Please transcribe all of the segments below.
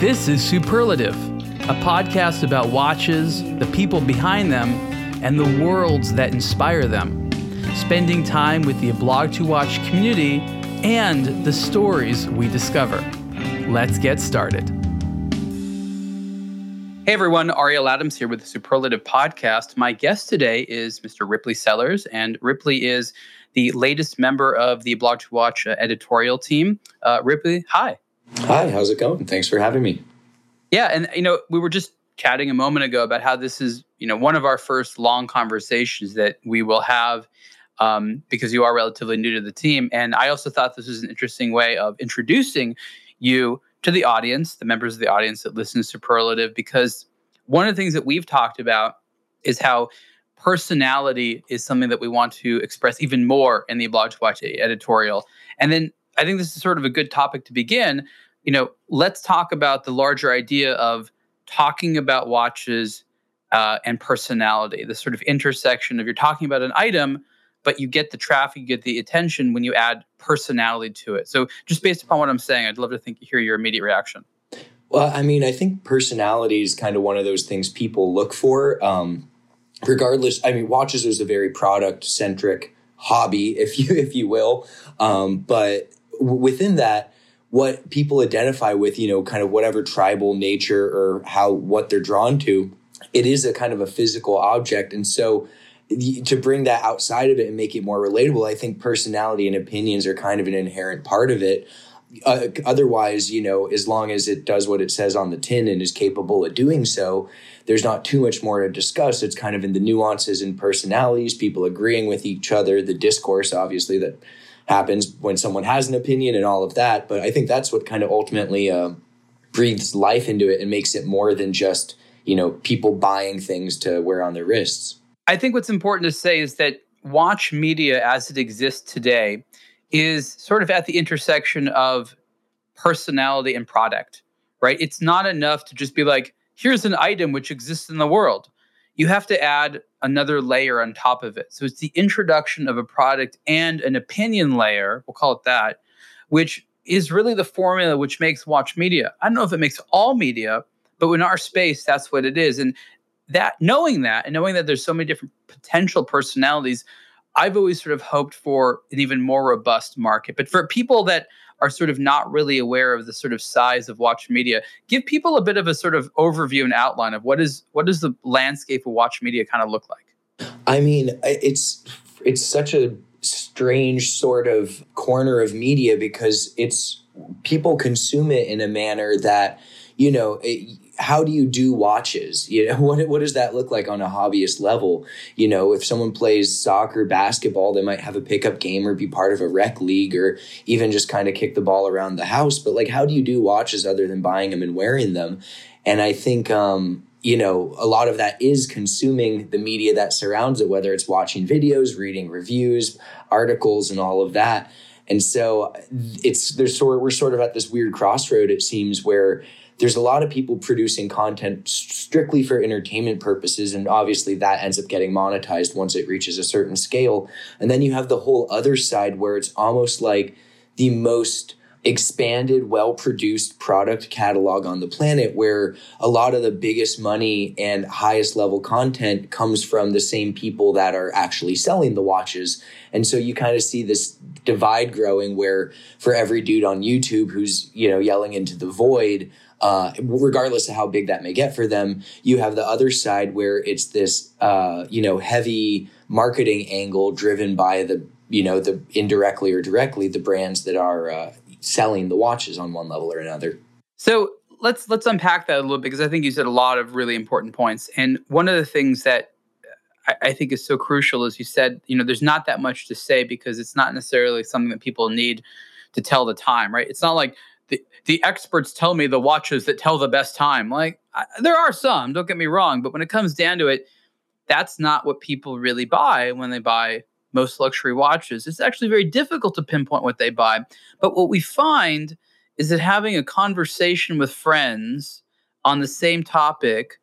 This is Superlative, a podcast about watches, the people behind them, and the worlds that inspire them. Spending time with the Blog to Watch community and the stories we discover. Let's get started. Hey everyone, Ariel Adams here with the Superlative Podcast. My guest today is Mr. Ripley Sellers, and Ripley is the latest member of the Blog to Watch uh, editorial team. Uh, Ripley, hi. Hi, how's it going? Thanks for having me. Yeah, and you know, we were just chatting a moment ago about how this is, you know, one of our first long conversations that we will have um, because you are relatively new to the team. And I also thought this was an interesting way of introducing you to the audience, the members of the audience that listen to Superlative, because one of the things that we've talked about is how personality is something that we want to express even more in the to Watch editorial. And then I think this is sort of a good topic to begin. You know, let's talk about the larger idea of talking about watches uh, and personality, the sort of intersection of you're talking about an item, but you get the traffic, you get the attention when you add personality to it. So, just based upon what I'm saying, I'd love to think hear your immediate reaction. Well, I mean, I think personality is kind of one of those things people look for. Um, regardless, I mean, watches is a very product centric hobby, if you if you will. Um, but within that, what people identify with, you know, kind of whatever tribal nature or how what they're drawn to, it is a kind of a physical object. And so to bring that outside of it and make it more relatable, I think personality and opinions are kind of an inherent part of it. Uh, otherwise, you know, as long as it does what it says on the tin and is capable of doing so, there's not too much more to discuss. It's kind of in the nuances and personalities, people agreeing with each other, the discourse, obviously, that happens when someone has an opinion and all of that. But I think that's what kind of ultimately uh, breathes life into it and makes it more than just you know people buying things to wear on their wrists. I think what's important to say is that watch media as it exists today is sort of at the intersection of personality and product, right? It's not enough to just be like, here's an item which exists in the world you have to add another layer on top of it. So it's the introduction of a product and an opinion layer, we'll call it that, which is really the formula which makes watch media. I don't know if it makes all media, but in our space, that's what it is. And that knowing that and knowing that there's so many different potential personalities, I've always sort of hoped for an even more robust market. But for people that are sort of not really aware of the sort of size of watch media. Give people a bit of a sort of overview and outline of what is what does the landscape of watch media kind of look like? I mean it's it's such a strange sort of corner of media because it's people consume it in a manner that you know it, how do you do watches? You know, what, what does that look like on a hobbyist level? You know, if someone plays soccer, basketball, they might have a pickup game or be part of a rec league or even just kind of kick the ball around the house. But like, how do you do watches other than buying them and wearing them? And I think, um, you know, a lot of that is consuming the media that surrounds it, whether it's watching videos, reading reviews, articles, and all of that. And so it's there's sort we're sort of at this weird crossroad, it seems, where there's a lot of people producing content strictly for entertainment purposes and obviously that ends up getting monetized once it reaches a certain scale and then you have the whole other side where it's almost like the most expanded, well produced product catalog on the planet where a lot of the biggest money and highest level content comes from the same people that are actually selling the watches. And so you kind of see this divide growing where for every dude on YouTube who's, you know, yelling into the void, uh, regardless of how big that may get for them. You have the other side where it's this, uh, you know, heavy marketing angle driven by the, you know, the indirectly or directly the brands that are uh, selling the watches on one level or another. So let's let's unpack that a little bit because I think you said a lot of really important points. And one of the things that I, I think is so crucial is you said, you know, there's not that much to say because it's not necessarily something that people need to tell the time, right? It's not like the, experts tell me the watches that tell the best time. Like I, there are some, don't get me wrong, but when it comes down to it, that's not what people really buy when they buy most luxury watches. It's actually very difficult to pinpoint what they buy. But what we find is that having a conversation with friends on the same topic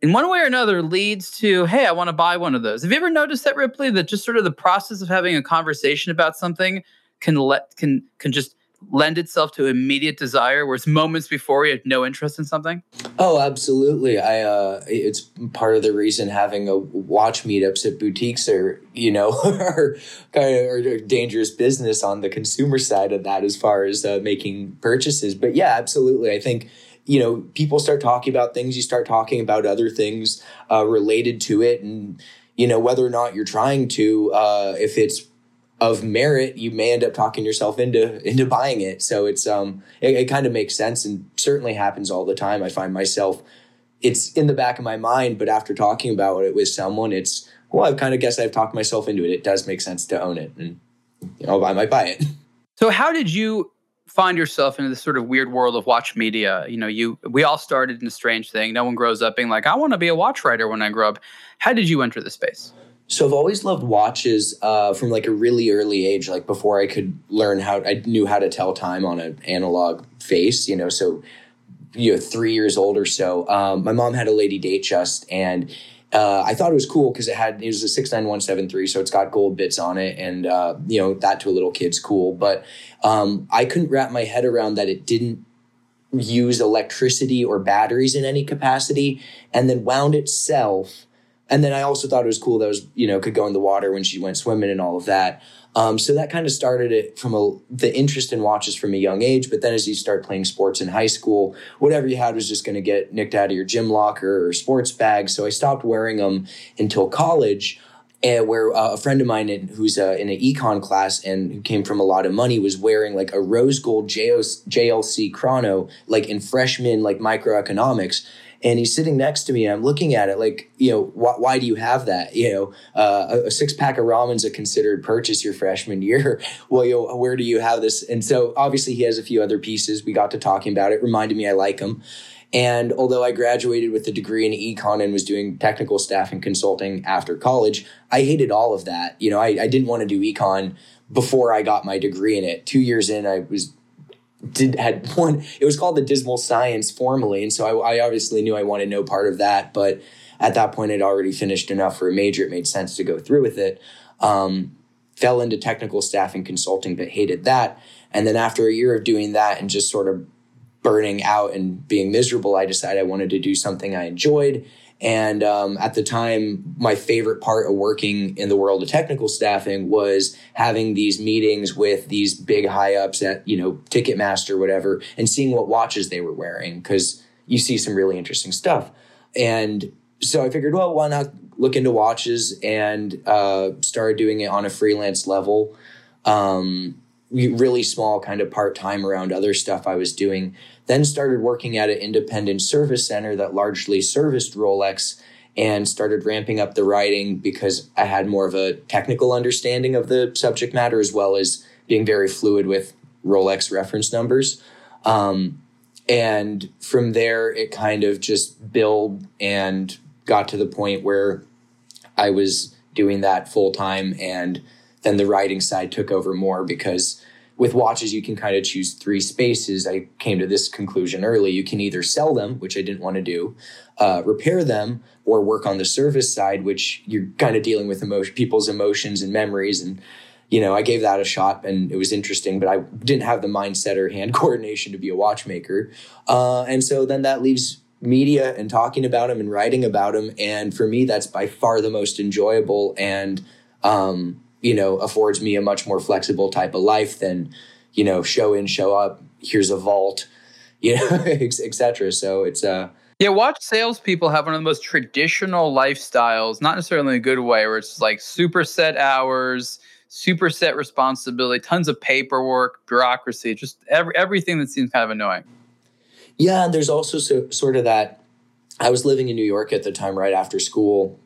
in one way or another leads to, hey, I want to buy one of those. Have you ever noticed that, Ripley, that just sort of the process of having a conversation about something can let can can just lend itself to immediate desire, whereas moments before you had no interest in something? Oh, absolutely. I uh, it's part of the reason having a watch meetups at boutiques are you know are kind of are dangerous business on the consumer side of that as far as uh, making purchases. But yeah, absolutely. I think you know people start talking about things, you start talking about other things uh, related to it, and you know whether or not you're trying to, uh, if it's of merit, you may end up talking yourself into into buying it. So it's um it, it kind of makes sense and certainly happens all the time. I find myself it's in the back of my mind, but after talking about it with someone, it's well, I've kind of guess I've talked myself into it. It does make sense to own it, and you know I might buy it. So how did you find yourself in this sort of weird world of watch media? You know, you we all started in a strange thing. No one grows up being like, I want to be a watch writer when I grow up. How did you enter the space? So I've always loved watches uh, from like a really early age, like before I could learn how I knew how to tell time on an analog face, you know. So you know, three years old or so. Um, my mom had a Lady Datejust, and uh, I thought it was cool because it had it was a six nine one seven three, so it's got gold bits on it, and uh, you know that to a little kid's cool. But um, I couldn't wrap my head around that it didn't use electricity or batteries in any capacity, and then wound itself and then I also thought it was cool that was, you know, could go in the water when she went swimming and all of that. Um, so that kind of started it from a, the interest in watches from a young age. But then as you start playing sports in high school, whatever you had was just going to get nicked out of your gym locker or sports bag. So I stopped wearing them until college. Where uh, a friend of mine in, who's uh, in an econ class and who came from a lot of money was wearing like a rose gold JLC chrono, like in freshman, like microeconomics and he's sitting next to me and i'm looking at it like you know wh- why do you have that? You know uh, a, a, six pack of ramen's a considered purchase your freshman year. Well you know, where do you have this? And so obviously he has a few other pieces. We got to talking about it. Reminded me i like him. And although I graduated with a degree in econ and was doing technical staff and consulting after college, I hated all of that. You know, I, I didn't want to do econ before I got my degree in it. Two years in, I was did had one it was called the dismal science formally and so I, I, obviously knew i wanted no part of that but at that point i'd already finished enough for a major it made sense to go through with it. Um, fell into technical staff and consulting but hated that. And then after a year of doing that and just sort of burning out and being miserable i decided i wanted to do something i enjoyed and um, at the time, my favorite part of working in the world of technical staffing was having these meetings with these big high ups at, you know, Ticketmaster, whatever, and seeing what watches they were wearing because you see some really interesting stuff. And so I figured, well, why not look into watches and uh, started doing it on a freelance level. Um, really small, kind of part time around other stuff I was doing. Then started working at an independent service center that largely serviced Rolex and started ramping up the writing because I had more of a technical understanding of the subject matter as well as being very fluid with Rolex reference numbers. Um, and from there, it kind of just built and got to the point where I was doing that full time. And then the writing side took over more because with watches, you can kind of choose three spaces. I came to this conclusion early. You can either sell them, which I didn't want to do, uh, repair them, or work on the service side, which you're kind of dealing with emotion, people's emotions and memories. And, you know, I gave that a shot and it was interesting, but I didn't have the mindset or hand coordination to be a watchmaker. Uh, and so then that leaves media and talking about them and writing about them. And for me, that's by far the most enjoyable and, um, you know, affords me a much more flexible type of life than, you know, show in, show up. Here's a vault, you know, etc. So it's uh yeah, watch salespeople have one of the most traditional lifestyles, not necessarily in a good way, where it's like super set hours, super set responsibility, tons of paperwork, bureaucracy, just every, everything that seems kind of annoying. Yeah, and there's also so, sort of that. I was living in New York at the time, right after school,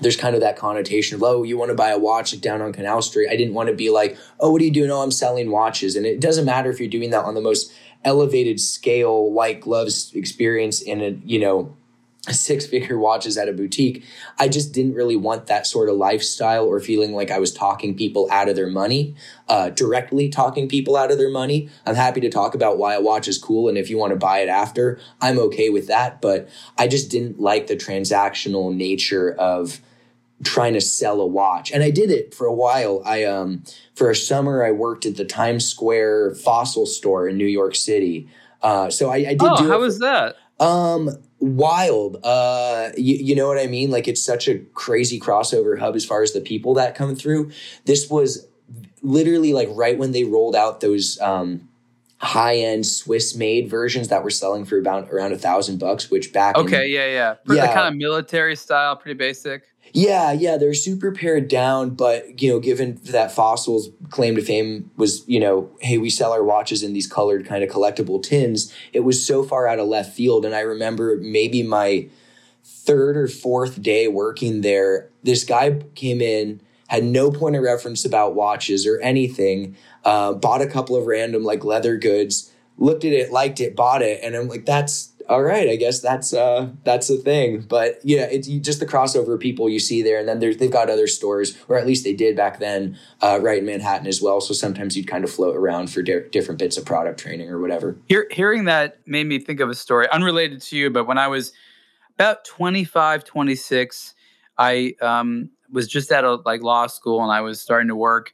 there's kind of that connotation of oh you want to buy a watch like down on canal street. I didn't want to be like oh what are you doing? Oh i'm selling watches. And it doesn't matter if you're doing that on the most elevated scale white gloves experience in a you know six figure watches at a boutique. I just didn't really want that sort of lifestyle or feeling like I was talking people out of their money, uh, directly talking people out of their money. I'm happy to talk about why a watch is cool. And if you want to buy it after, I'm okay with that. But I just didn't like the transactional nature of trying to sell a watch. And I did it for a while. I um for a summer I worked at the Times Square fossil store in New York City. Uh, so I, I did. Oh, do how was that? Um, wild. Uh, you, you know what I mean? Like it's such a crazy crossover hub as far as the people that come through. This was literally like right when they rolled out those um high end Swiss made versions that were selling for about around a thousand bucks, which back okay, in, yeah, yeah, pretty, Yeah. kind of military style, pretty basic. Yeah, yeah, they're super pared down, but you know, given that Fossil's claim to fame was, you know, hey, we sell our watches in these colored kind of collectible tins, it was so far out of left field. And I remember maybe my third or fourth day working there, this guy came in, had no point of reference about watches or anything, uh, bought a couple of random like leather goods, looked at it, liked it, bought it, and I'm like, that's all right. I guess that's uh that's the thing. But yeah, it's just the crossover people you see there, and then they've got other stores, or at least they did back then, uh, right in Manhattan as well. So sometimes you'd kind of float around for di- different bits of product training or whatever. Hear, hearing that made me think of a story unrelated to you, but when I was about 25, 26, I um, was just out of like law school and I was starting to work.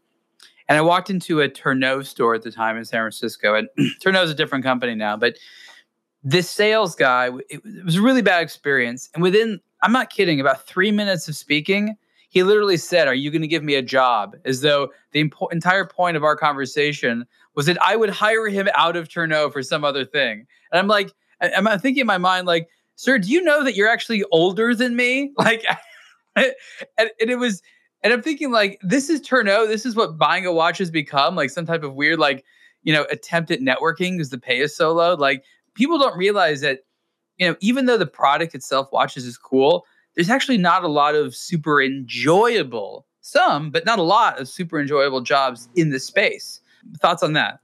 And I walked into a Tourneau store at the time in San Francisco. And Tourneau's a different company now, but this sales guy, it, it was a really bad experience. And within, I'm not kidding, about three minutes of speaking, he literally said, Are you going to give me a job? As though the impo- entire point of our conversation was that I would hire him out of Tourneau for some other thing. And I'm like, I- I'm thinking in my mind, like, sir, do you know that you're actually older than me? Like, and, and it was, and I'm thinking, like, this is Tourneau. This is what buying a watch has become, like some type of weird, like, you know, attempt at networking because the pay is so low. Like, people don't realize that, you know, even though the product itself, watches, is cool, there's actually not a lot of super enjoyable, some, but not a lot of super enjoyable jobs in the space. Thoughts on that?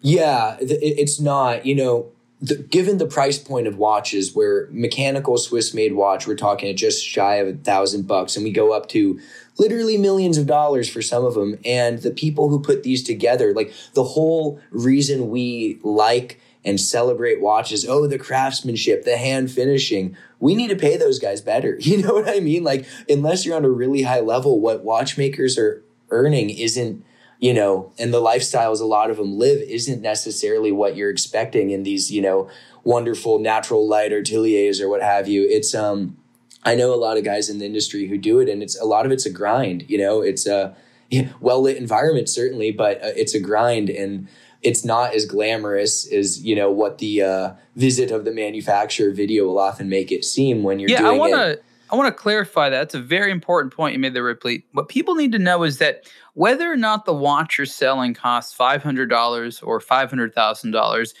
Yeah, it's not, you know, the, given the price point of watches, where mechanical Swiss made watch, we're talking at just shy of a thousand bucks, and we go up to literally millions of dollars for some of them. And the people who put these together, like the whole reason we like and celebrate watches, oh, the craftsmanship, the hand finishing, we need to pay those guys better. You know what I mean? Like, unless you're on a really high level, what watchmakers are earning isn't you know, and the lifestyles a lot of them live isn't necessarily what you're expecting in these, you know, wonderful natural light or ateliers or what have you. It's um I know a lot of guys in the industry who do it and it's a lot of it's a grind, you know, it's a well-lit environment certainly, but uh, it's a grind and it's not as glamorous as, you know, what the uh, visit of the manufacturer video will often make it seem when you're yeah, doing I want it. to I want to clarify that. It's a very important point you made there, Ripley. What people need to know is that whether or not the watch you're selling costs five hundred dollars or five hundred thousand dollars,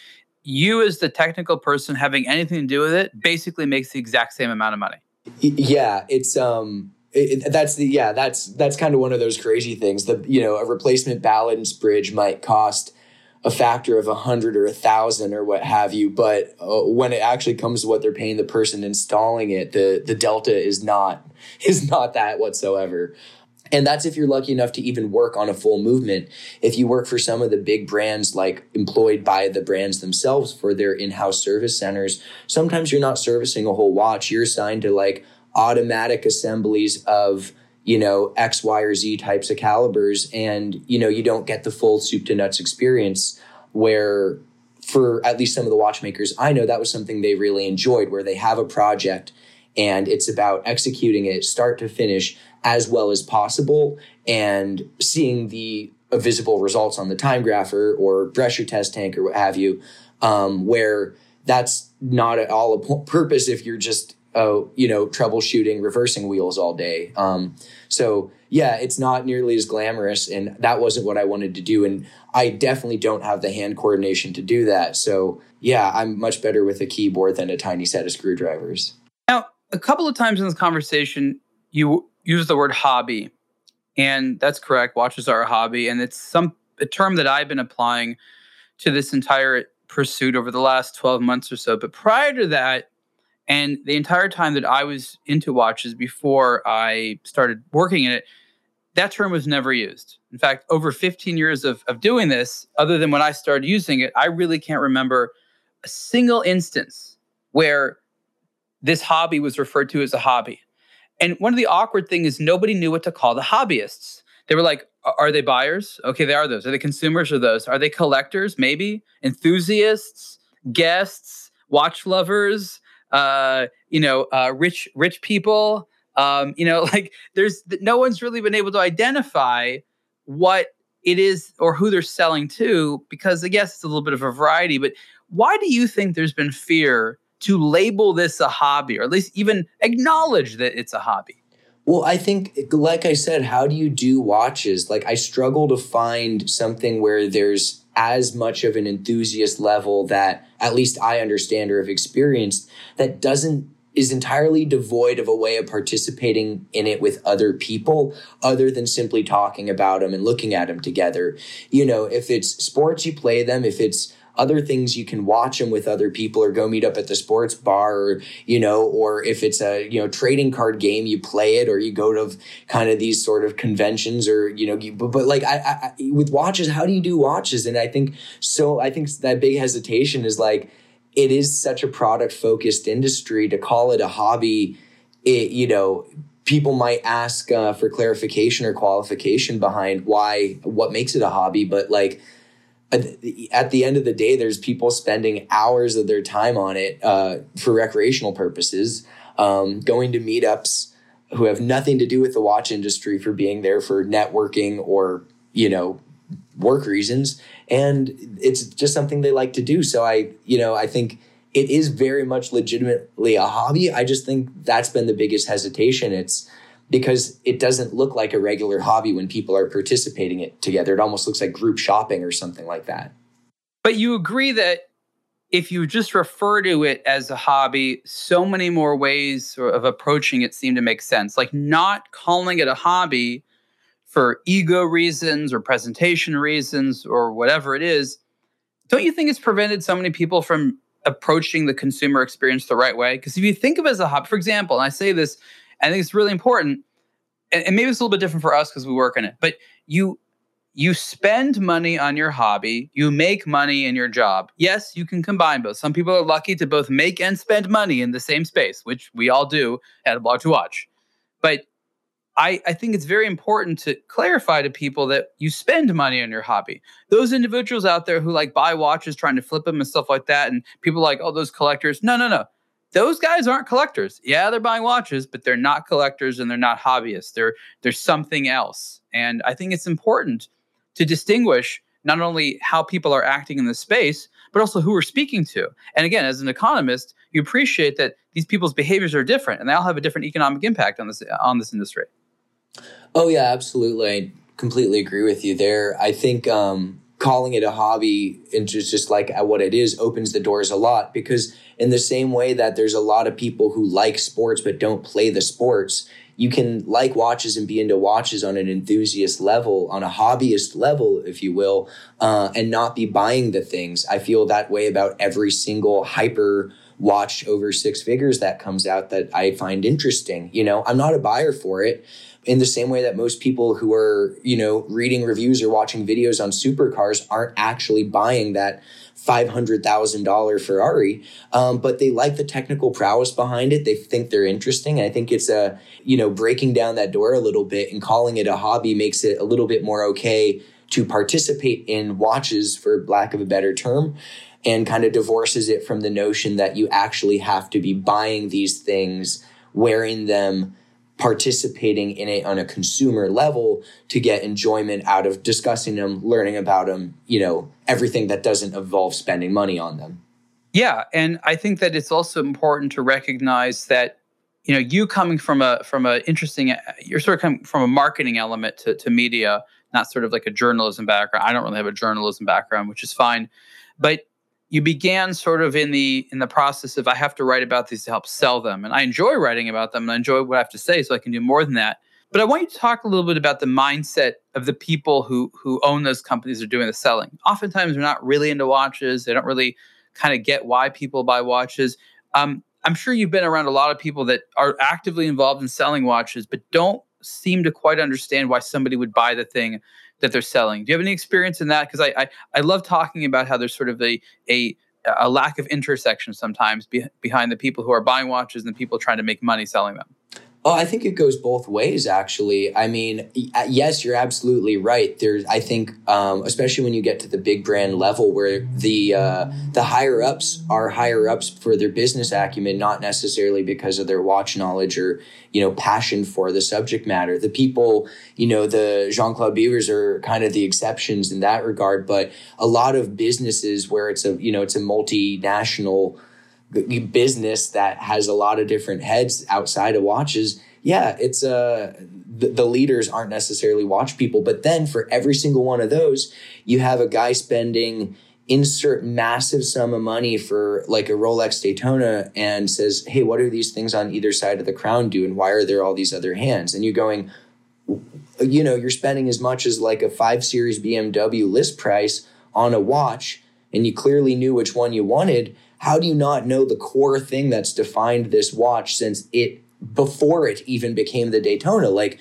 you as the technical person having anything to do with it basically makes the exact same amount of money. Yeah it's um it, it- that's the yeah that's that's kind of one of those crazy things the you know a replacement balance bridge might cost a factor of a hundred or a thousand or what have you but uh, when it actually comes to what they're paying the person installing it the the delta is not is not that whatsoever and that's if you're lucky enough to even work on a full movement. If you work for some of the big brands, like employed by the brands themselves for their in house service centers, sometimes you're not servicing a whole watch. You're assigned to like automatic assemblies of, you know, X, Y, or Z types of calibers. And, you know, you don't get the full soup to nuts experience where for at least some of the watchmakers I know that was something they really enjoyed where they have a project and it's about executing it start to finish as well as possible and seeing the visible results on the time grapher or pressure test tank or what have you um, where that's not at all a purpose if you're just uh, you know troubleshooting reversing wheels all day um, so yeah it's not nearly as glamorous and that wasn't what i wanted to do and i definitely don't have the hand coordination to do that so yeah i'm much better with a keyboard than a tiny set of screwdrivers Now, a couple of times in this conversation, you use the word hobby, and that's correct. Watches are a hobby, and it's some a term that I've been applying to this entire pursuit over the last 12 months or so. But prior to that, and the entire time that I was into watches before I started working in it, that term was never used. In fact, over 15 years of, of doing this, other than when I started using it, I really can't remember a single instance where this hobby was referred to as a hobby. And one of the awkward things is nobody knew what to call the hobbyists. They were like, are they buyers? Okay, they are those. Are they consumers or those? Are they collectors? Maybe enthusiasts, guests, watch lovers, uh, you know, uh, rich rich people. Um, you know, like there's no one's really been able to identify what it is or who they're selling to because I guess it's a little bit of a variety. But why do you think there's been fear to label this a hobby or at least even acknowledge that it's a hobby? Well, I think, like I said, how do you do watches? Like, I struggle to find something where there's as much of an enthusiast level that at least I understand or have experienced that doesn't is entirely devoid of a way of participating in it with other people other than simply talking about them and looking at them together. You know, if it's sports, you play them. If it's other things you can watch them with other people or go meet up at the sports bar or you know or if it's a you know trading card game you play it or you go to kind of these sort of conventions or you know you, but, but like I, I with watches how do you do watches? And i think so i think that big hesitation is like it is such a product focused industry to call it a hobby. It you know people might ask uh, for clarification or qualification behind why what makes it a hobby but like at the end of the day, there's people spending hours of their time on it uh, for recreational purposes, um, going to meetups who have nothing to do with the watch industry for being there for networking or you know work reasons, and it's just something they like to do. So I, you know, I think it is very much legitimately a hobby. I just think that's been the biggest hesitation. It's because it doesn't look like a regular hobby when people are participating it together. It almost looks like group shopping or something like that. But you agree that if you just refer to it as a hobby, so many more ways of approaching it seem to make sense. Like not calling it a hobby for ego reasons or presentation reasons or whatever it is. Don't you think it's prevented so many people from approaching the consumer experience the right way? Because if you think of it as a hobby, for example, and I say this I think it's really important. And, and maybe it's a little bit different for us because we work in it, but you you spend money on your hobby, you make money in your job. Yes, you can combine both. Some people are lucky to both make and spend money in the same space, which we all do at a blog to watch. But I, I think it's very important to clarify to people that you spend money on your hobby. Those individuals out there who like buy watches trying to flip them and stuff like that, and people like, oh, those collectors. No, no, no those guys aren't collectors. Yeah, they're buying watches, but they're not collectors and they're not hobbyists. They're they're something else. And I think it's important to distinguish not only how people are acting in the space, but also who we're speaking to. And again, as an economist, you appreciate that these people's behaviors are different and they all have a different economic impact on this on this industry. Oh yeah, absolutely. I completely agree with you there. I think um, calling it a hobby and just, just like what it is opens the doors a lot because in the same way that there's a lot of people who like sports but don't play the sports you can like watches and be into watches on an enthusiast level on a hobbyist level if you will uh, and not be buying the things. I feel that way about every single hyper watch over six figures that comes out that i find interesting you know? I'm not a buyer for it in the same way that most people who are, you know, reading reviews or watching videos on supercars aren't actually buying that $500,000 Ferrari, um, but they like the technical prowess behind it. They think they're interesting. I think it's a, you know, breaking down that door a little bit and calling it a hobby makes it a little bit more okay to participate in watches, for lack of a better term, and kind of divorces it from the notion that you actually have to be buying these things, wearing them, participating in it on a consumer level to get enjoyment out of discussing them, learning about them, you know, everything that doesn't involve spending money on them. Yeah, and I think that it's also important to recognize that you know you coming from a from a interesting you're sort of coming from a marketing element to, to media not sort of like a journalism background i don't really have a journalism background which is fine but you began sort of in the in the process of I have to write about these to help sell them, and I enjoy writing about them, and I enjoy what I have to say, so I can do more than that. But I want you to talk a little bit about the mindset of the people who who own those companies are doing the selling. Oftentimes, they're not really into watches. They don't really kind of get why people buy watches. Um, I'm sure you've been around a lot of people that are actively involved in selling watches, but don't seem to quite understand why somebody would buy the thing that they're selling. Do you have any experience in that? Because I, I, I love talking about how there's sort of a a a lack of intersection sometimes be, behind the people who are buying watches and the people trying to make money selling them. Oh, I think it goes both ways, actually. I mean, yes, you're absolutely right. There's, I think, um, especially when you get to the big brand level, where the uh, the higher ups are higher ups for their business acumen, not necessarily because of their watch knowledge or you know passion for the subject matter. The people, you know, the Jean Claude Bivers are kind of the exceptions in that regard, but a lot of businesses where it's a you know it's a multinational business that has a lot of different heads outside of watches yeah it's uh the, the, leaders aren't necessarily watch people but then for every single one of those you have a guy spending insert massive sum of money for like a rolex daytona and says hey what are these things on either side of the crown do and why are there all these other hands? And you're going you know you're spending as much as like a 5 series bmw list price on a watch and you clearly knew which one you wanted how do you not know the core thing that's defined this watch since it before it even became the Daytona? Like,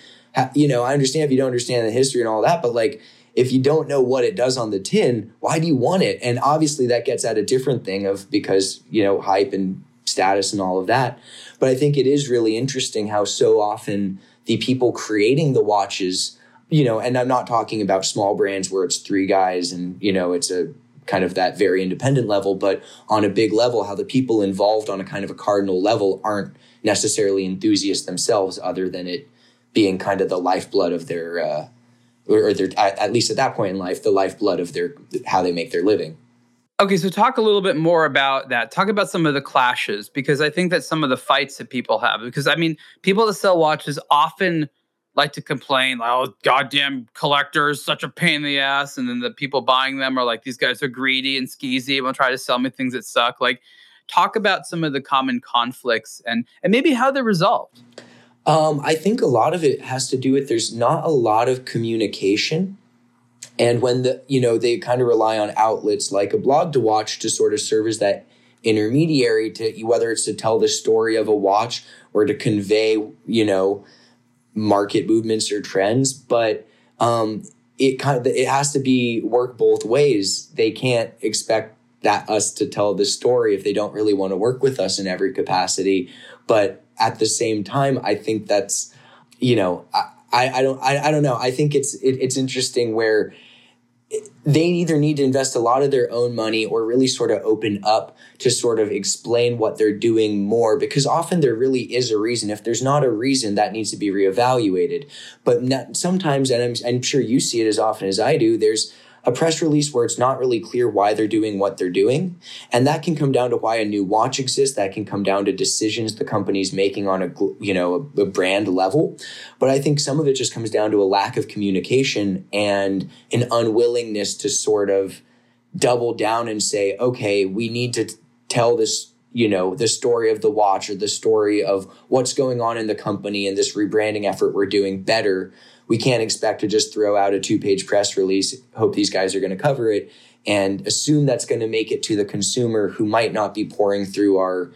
you know, I understand if you don't understand the history and all that, but like, if you don't know what it does on the tin, why do you want it? And obviously, that gets at a different thing of because you know hype and status and all of that. But I think it is really interesting how so often the people creating the watches, you know, and I'm not talking about small brands where it's three guys and you know it's a kind of that very independent level, but on a big level, how the people involved on a kind of a cardinal level aren't necessarily enthusiasts themselves, other than it being kind of the lifeblood of their, uh, or, their, at, at least at that point in life, the lifeblood of their how they make their living. Okay, so talk a little bit more about that. Talk about some of the clashes because I think that some of the fights that people have, because I mean, people that sell watches often like to complain, like, oh, goddamn collectors, such a pain in the ass. And then the people buying them are like, these guys are greedy and skeezy and will try to sell me things that suck. Like, talk about some of the common conflicts and and maybe how they're resolved. Um, I think a lot of it has to do with there's not a lot of communication. And when the, you know, they kind of rely on outlets like a blog to watch to sort of serve as that intermediary to whether it's to tell the story of a watch or to convey, you know, market movements or trends, but um, it kind of it has to be work both ways. They can't expect that us to tell the story if they don't really want to work with us in every capacity. But at the same time, I think that's you know I, I don't I, I don't know. I think it's it, it's interesting where they either need to invest a lot of their own money or really sort of open up to sort of explain what they're doing more because often there really is a reason. If there's not a reason that needs to be reevaluated. But not, sometimes and I'm, I'm sure you see it as often as i do there's a press release where it's not really clear why they're doing what they're doing. And that can come down to why a new watch exists. That can come down to decisions the company's making on a, you know, a, a brand level. But I think some of it just comes down to a lack of communication and an unwillingness to sort of double down and say, okay, we need to tell this you know the story of the watch or the story of what's going on in the company and this rebranding effort we're doing better we can't expect to just throw out a two page press release, hope these guys are going to cover it, and assume that's going to make it to the consumer who might not be pouring through our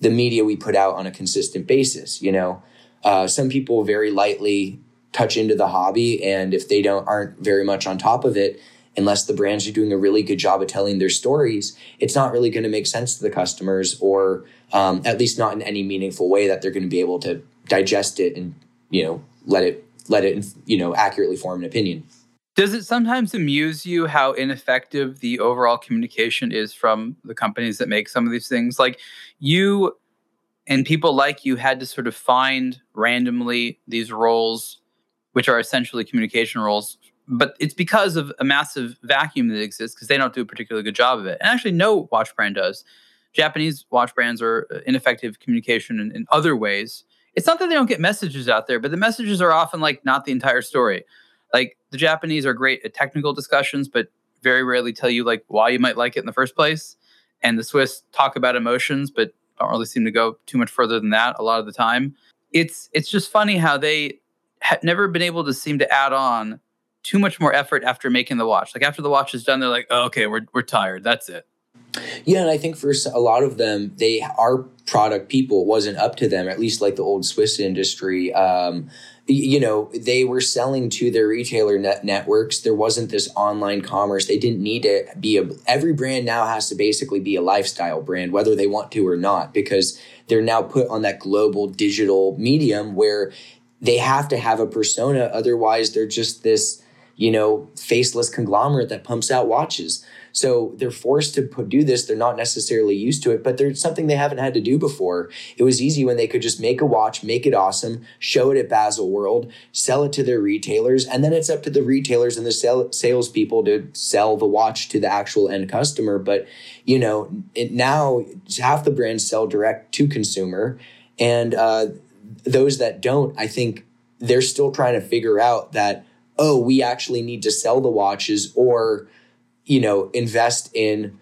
the media we put out on a consistent basis. You know, uh, some people very lightly touch into the hobby, and if they don't aren't very much on top of it, unless the brands are doing a really good job of telling their stories, it's not really going to make sense to the customers, or um, at least not in any meaningful way that they're going to be able to digest it and you know let it let it you know accurately form an opinion. Does it sometimes amuse you how ineffective the overall communication is from the companies that make some of these things? Like you and people like you had to sort of find randomly these roles which are essentially communication roles but it's because of a massive vacuum that exists because they don't do a particularly good job of it. And actually no watch brand does. Japanese watch brands are uh, ineffective communication in, in other ways it's not that they don't get messages out there, but the messages are often like not the entire story. Like the Japanese are great at technical discussions, but very rarely tell you like why you might like it in the first place. And the Swiss talk about emotions, but don't really seem to go too much further than that a lot of the time. It's it's just funny how they had never been able to seem to add on too much more effort after making the watch. Like after the watch is done, they're like, oh, okay, we're we're tired. That's it. Yeah, and I think for a lot of them, they are product people. Wasn't up to them, at least like the old Swiss industry. Um, you know they were selling to their retailer net networks there wasn't this online commerce they didn't need to be a every brand now has to basically be a lifestyle brand whether they want to or not because they're now put on that global digital medium where they have to have a persona otherwise they're just this you know faceless conglomerate that pumps out watches so they're forced to do this. They're not necessarily used to it, but there's something they haven't had to do before. It was easy when they could just make a watch, make it awesome, show it at Baselworld, sell it to their retailers, and then it's up to the retailers and the sell, salespeople to sell the watch to the actual end customer. But you know, it, now half the brands sell direct to consumer, and uh, those that don't, I think they're still trying to figure out that oh, we actually need to sell the watches or you know, invest in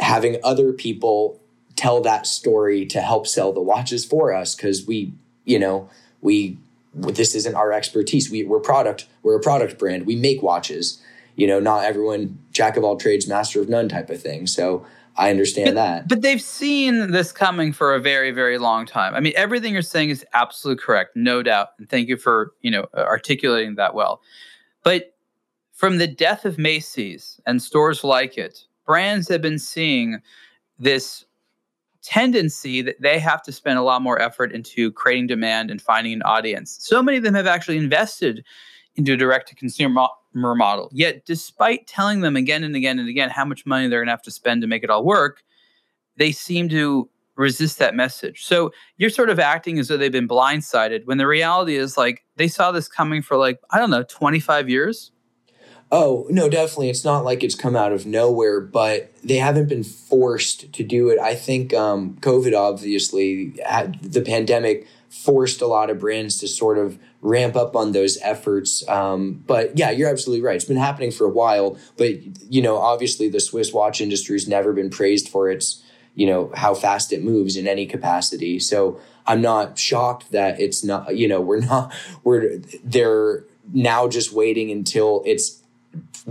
having other people tell that story to help sell the watches for us because we, you know, we this isn't our expertise. We, we're product. We're a product brand. We make watches. You know, not everyone jack of all trades, master of none type of thing. So I understand but, that. But they've seen this coming for a very, very long time. I mean, everything you're saying is absolutely correct, no doubt. And thank you for you know articulating that well. But from the death of Macy's and stores like it, brands have been seeing this tendency that they have to spend a lot more effort into creating demand and finding an audience. So many of them have actually invested into a direct to consumer model. Yet, despite telling them again and again and again how much money they're going to have to spend to make it all work, they seem to resist that message. So you're sort of acting as though they've been blindsided when the reality is like they saw this coming for like, I don't know, 25 years. Oh, no, definitely. It's not like it's come out of nowhere, but they haven't been forced to do it. I think um, COVID, obviously, the pandemic forced a lot of brands to sort of ramp up on those efforts. Um, but yeah, you're absolutely right. It's been happening for a while, but you know, obviously, the Swiss watch industry has never been praised for its, you know, how fast it moves in any capacity. So I'm not shocked that it's not, you know, we're not, we're, they're now just waiting until it's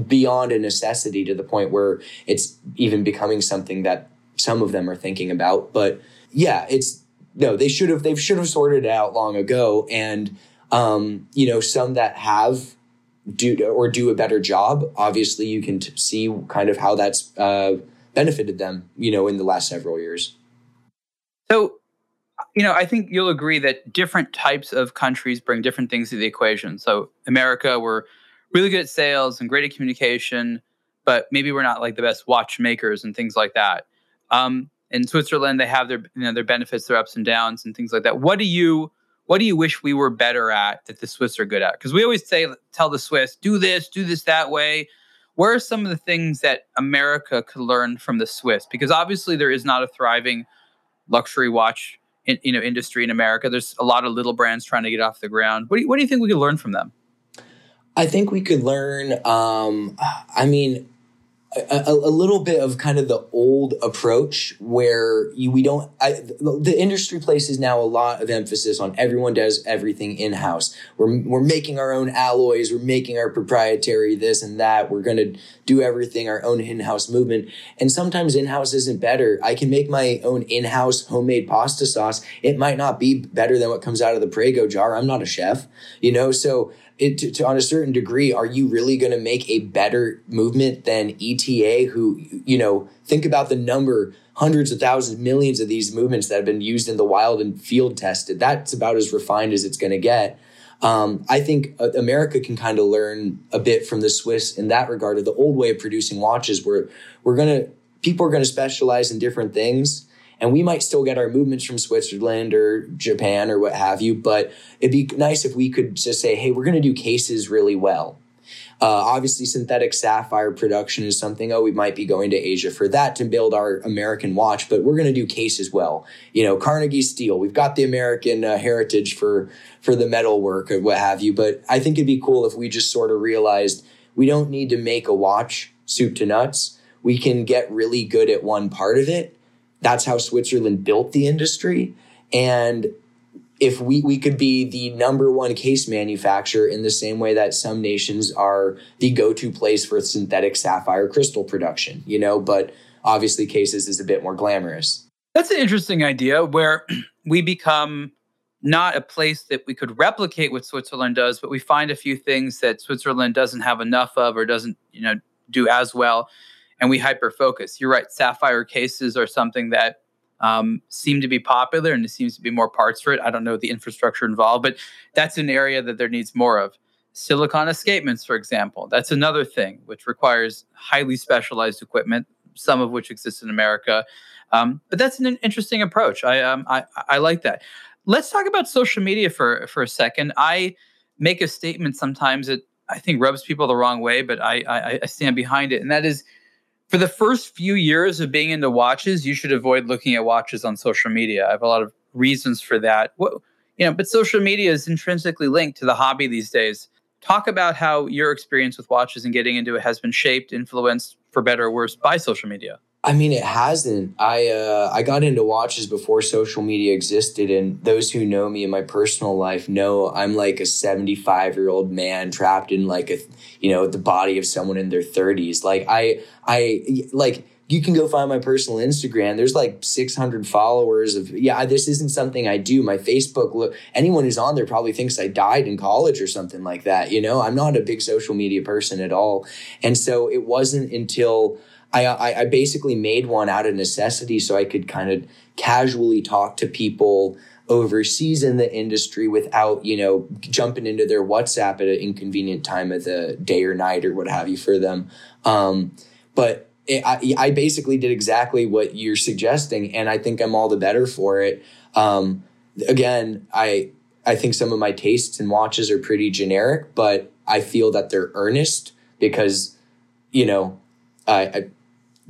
beyond a necessity to the point where it's even becoming something that some of them are thinking about. But yeah, it's no, they should have they should have sorted it out long ago. And um, you know, some that have do or do a better job. Obviously, you can t- see kind of how that's uh, benefited them. You know, in the last several years. So you know, I think you'll agree that different types of countries bring different things to the equation. So, America, we're really good at sales and great at communication, but maybe we're not like the best watchmakers and things like that. Um, in Switzerland, they have their you know their benefits, their ups and downs, and things like that. What do you what do you wish we were better at that the Swiss are good at? Because we always say tell the Swiss do this, do this that way. Where are some of the things that America could learn from the Swiss? Because obviously there is not a thriving luxury watch in, you know industry in America. There's a lot of little brands trying to get off the ground. What do you, what do you think we could learn from them? I think we could learn. Um, I mean, a, a, little bit of kind of the old approach where you, we don't. I, the industry places now a lot of emphasis on everyone does everything in house. We're we're making our own alloys. We're making our proprietary this and that. We're going to do everything our own in house movement. And sometimes in house isn't better. I can make my own in house homemade pasta sauce. It might not be better than what comes out of the Prego jar. I'm not a chef, you know. So it, to, to, on a certain degree, are you really going to make a better movement than ETA? Who you know, think about the number, hundreds of thousands, millions of these movements that have been used in the wild and field tested. That's about as refined as it's going to get. Um, I think uh, America can kind of learn a bit from the Swiss in that regard. Of the old way of producing watches, where we're gonna people are going to specialize in different things and we might still get our movements from Switzerland or Japan or what have you, but it'd be nice if we could just say, hey, we're going to do cases really well. Uh, obviously, synthetic sapphire production is something. Oh, we might be going to Asia for that to build our American watch, but we're going to do cases well. You know, Carnegie steel. We've got the American uh, heritage for for the metal work or what have you. But I think it'd be cool if we just sort of realized we don't need to make a watch soup to nuts. We can get really good at one part of it that's how Switzerland built the industry. And if we, we could be the number one case manufacturer in the same way that some nations are the go-to place for synthetic sapphire crystal production, you know, but obviously cases is a bit more glamorous. That's an interesting idea where we become not a place that we could replicate what Switzerland does, but we find a few things that Switzerland doesn't have enough of or doesn't, you know, do as well, and we hyper focus. You're right. Sapphire cases are something that um, seem to be popular, and there seems to be more parts for it. I don't know the infrastructure involved, but that's an area that there needs more of. Silicon escapements, for example, that's another thing which requires highly specialized equipment, some of which exists in America. Um, but that's an interesting approach. I, um, I I like that. Let's talk about social media for for a second. I make a statement sometimes that I think rubs people the wrong way, but I, I, I stand behind it, and that is, for the first few years of being into watches, you should avoid looking at watches on social media. I have a lot of reasons for that. What you know, but social media is intrinsically linked to the hobby these days. Talk about how your experience with watches and getting into it has been shaped, influenced, for better or worse, by social media. I mean, it hasn't. I uh, I got into watches before social media existed, and those who know me in my personal life know I'm like a 75 year old man trapped in like a you know the body of someone in their 30s. Like I I like you can go find my personal Instagram. There's like 600 followers of yeah. This isn't something I do. My Facebook look. Anyone who's on there probably thinks I died in college or something like that. You know, I'm not a big social media person at all, and so it wasn't until I, I, basically made one out of necessity so I could kind of casually talk to people overseas in the industry without, you know, jumping into their WhatsApp at an inconvenient time of the day or night or what have you for them. Um, but it, I, I basically did exactly what you're suggesting, and I think I'm all the better for it. Um, again, I I think some of my tastes in watches are pretty generic, but I feel that they're earnest because, you know, I, I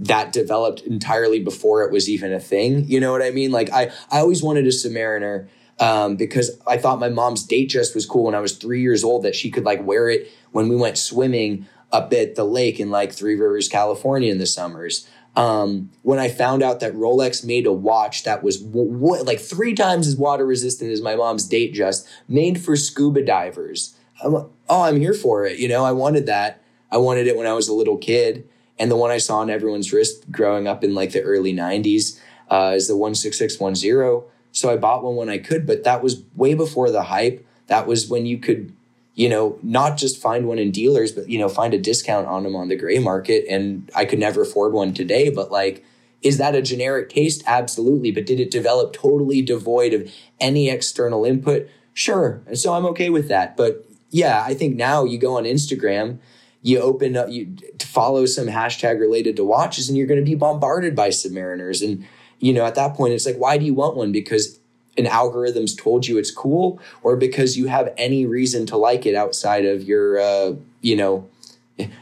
that developed entirely before it was even a thing. You know what I mean? Like I, I always wanted a Submariner um, because I thought my mom's Datejust was cool when I was three years old that she could like wear it when we went swimming up at the lake in like Three Rivers, California in the summers. Um, when I found out that Rolex made a watch that was w- w- like three times as water resistant as my mom's Datejust, made for scuba divers. I'm like, oh, I'm here for it. You know, I wanted that. I wanted it when I was a little kid. And the one I saw on everyone's wrist growing up in like the early 90s uh, is the 16610. So I bought one when I could, but that was way before the hype. That was when you could, you know, not just find one in dealers, but, you know, find a discount on them on the gray market. And I could never afford one today, but like, is that a generic taste? Absolutely. But did it develop totally devoid of any external input? Sure. And so I'm okay with that. But yeah, I think now you go on Instagram you open up you follow some hashtag related to watches and you're going to be bombarded by submariners. And you know at that point it's like why do you want one? Because an algorithm's told you it's cool or because you have any reason to like it outside of your uh, you know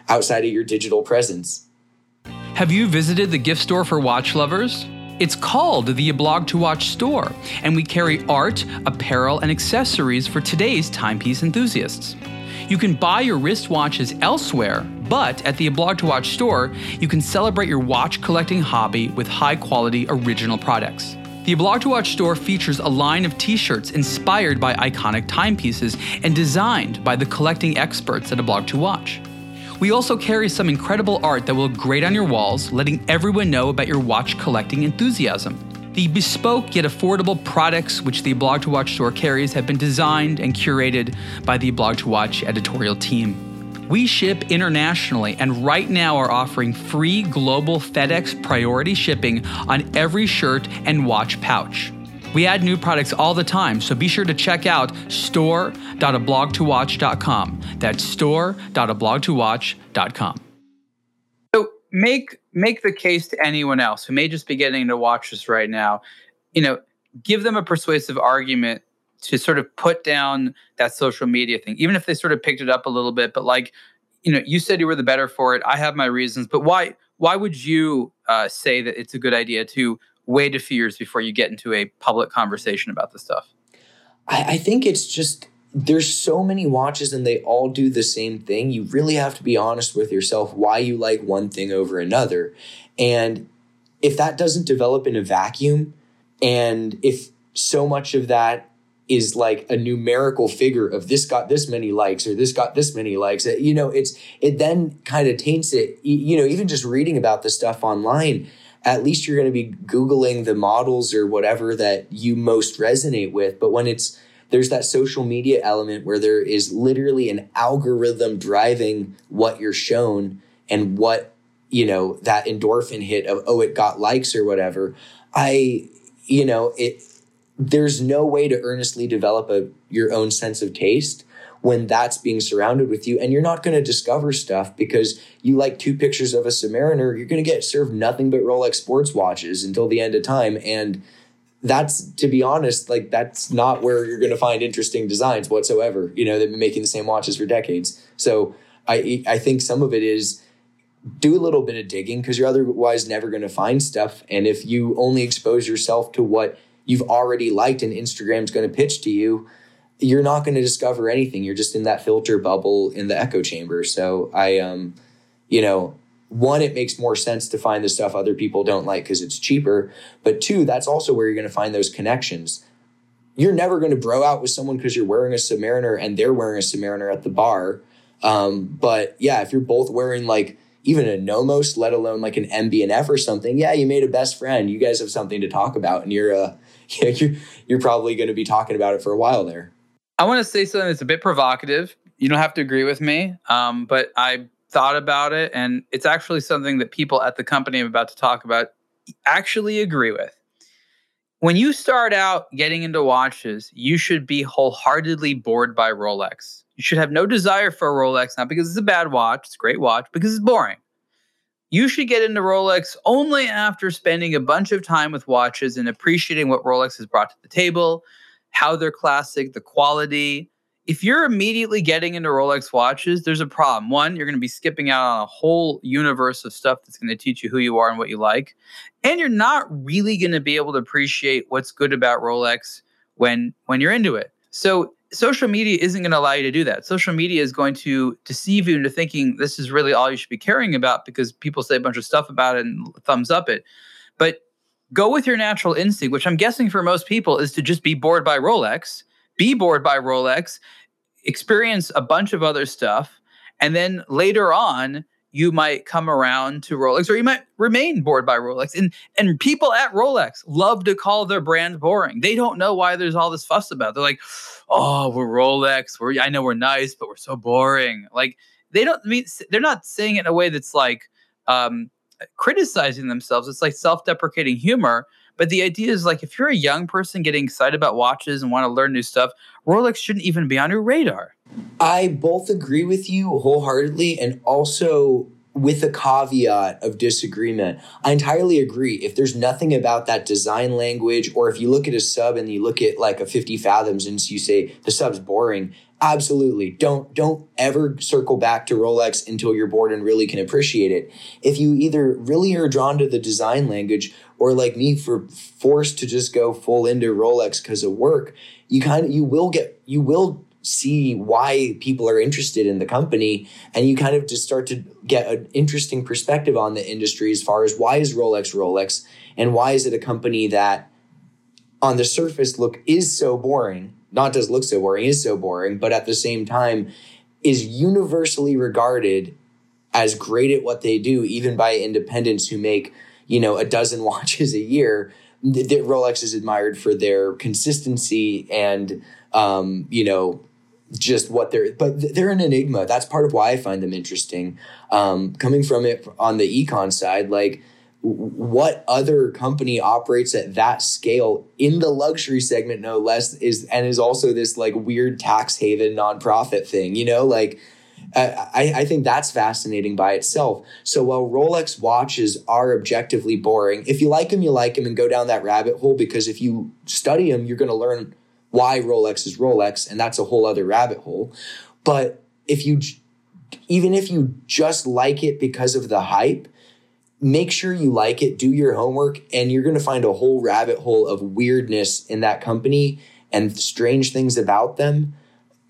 outside of your digital presence. Have you visited the gift store for watch lovers? It's called the Blog to Watch store, and we carry art, apparel, and accessories for today's timepiece enthusiasts. You can buy your wristwatches elsewhere, but at the Blog to Watch store, you can celebrate your watch collecting hobby with high quality original products. The Blog to Watch store features a line of t shirts inspired by iconic timepieces and designed by the collecting experts at A Blog to Watch. We also carry some incredible art that will grate on your walls, letting everyone know about your watch collecting enthusiasm. The bespoke yet affordable products which the Blog to Watch store carries have been designed and curated by the Blog to Watch editorial team. We ship internationally and right now are offering free global FedEx priority shipping on every shirt and watch pouch. We add new products all the time, so be sure to check out store.ablogtowatch.com. That's store.ablogtowatch.com make make the case to anyone else who may just be getting to watch this right now. You know, give them a persuasive argument to sort of put down that social media thing, even if they sort of picked it up a little bit. But like, you know, you said you were the better for it. I have my reasons, but why? Why would you uh, say that it's a good idea to wait a few years before you get into a public conversation about this stuff? I, I think it's just there's so many watches and they all do the same thing. You really have to be honest with yourself why you like one thing over another. And if that doesn't develop in a vacuum, and if so much of that is like a numerical figure of this got this many likes or this got this many likes, you know, it's it then kind of taints it. You know, even just reading about the stuff online, at least you're going to be Googling the models or whatever that you most resonate with. But when it's, there's that social media element where there is literally an algorithm driving what you're shown and what, you know, that endorphin hit of, oh, it got likes or whatever. I, you know, it, there's no way to earnestly develop a, your own sense of taste when that's being surrounded with you and you're not going to discover stuff because you like two pictures of a submariner you're going to get served nothing but rolex sports watches until the end of time and that's to be honest like that's not where you're going to find interesting designs whatsoever you know they've been making the same watches for decades so i i think some of it is do a little bit of digging because you're otherwise never going to find stuff and if you only expose yourself to what you've already liked and instagram's going to pitch to you you're not going to discover anything. You're just in that filter bubble in the echo chamber. So I, um, you know, one, it makes more sense to find the stuff other people don't like because it's cheaper. But two, that's also where you're going to find those connections. You're never going to bro out with someone because you're wearing a Submariner and they're wearing a Submariner at the bar. Um, but yeah, if you're both wearing like even a Nomos, let alone like an MB&F or something, yeah, you made a best friend. You guys have something to talk about, and you're uh, you're you're probably going to be talking about it for a while there. I want to say something that's a bit provocative. You don't have to agree with me, um, but I thought about it, and it's actually something that people at the company I'm about to talk about actually agree with. When you start out getting into watches, you should be wholeheartedly bored by Rolex. You should have no desire for a Rolex, not because it's a bad watch, it's a great watch, because it's boring. You should get into Rolex only after spending a bunch of time with watches and appreciating what Rolex has brought to the table, how they're classic, the quality. If you're immediately getting into Rolex watches, there's a problem. One, you're going to be skipping out on a whole universe of stuff that's going to teach you who you are and what you like. And you're not really going to be able to appreciate what's good about Rolex when when you're into it. So social media isn't going to allow you to do that. Social media is going to deceive you into thinking this is really all you should be caring about because people say a bunch of stuff about it and thumbs up it. But go with your natural instinct, which I'm guessing for most people is to just be bored by Rolex, be bored by Rolex, experience a bunch of other stuff, and then later on, you might come around to Rolex or you might remain bored by Rolex. And and people at Rolex love to call their brand boring. They don't know why there's all this fuss about. They're like, "Oh, we're Rolex. We're I know we're nice, but we're so boring." Like they don't mean they're not saying it in a way that's like um criticizing themselves. It's like self-deprecating humor. But the idea is like if you're a young person getting excited about watches and want to learn new stuff, Rolex shouldn't even be on your radar. I both agree with you wholeheartedly and also with a caveat of disagreement. I entirely agree. If there's nothing about that design language, or if you look at a sub and you look at like a 50 fathoms and you say the sub's boring, absolutely. Don't don't ever circle back to rolex until you're bored and really can appreciate it. If you either really are drawn to the design language or like me for forced to just go full into rolex because of work you kind of you will get you will see why people are interested in the company and you kind of just start to get an interesting perspective on the industry as far as why is rolex rolex and why is it a company that on the surface look is so boring not does look so boring, is so boring, but at the same time is universally regarded as great at what they do, even by independents who make, you know, a dozen watches a year. That Rolex is admired for their consistency and, um, you know, just what they're, but they're an enigma. That's part of why I find them interesting. Um, coming from it on the econ side, like what other company operates at that scale in the luxury segment no less is and is also this like weird tax haven nonprofit thing you know like I, I think that's fascinating by itself. So while Rolex watches are objectively boring, if you like them, you like them and go down that rabbit hole because if you study them, you're going to learn why Rolex is Rolex, and that's a whole other rabbit hole. But if you, even if you just like it because of the hype, make sure you like it, do your homework, and you're going to find a whole rabbit hole of weirdness in that company and strange things about them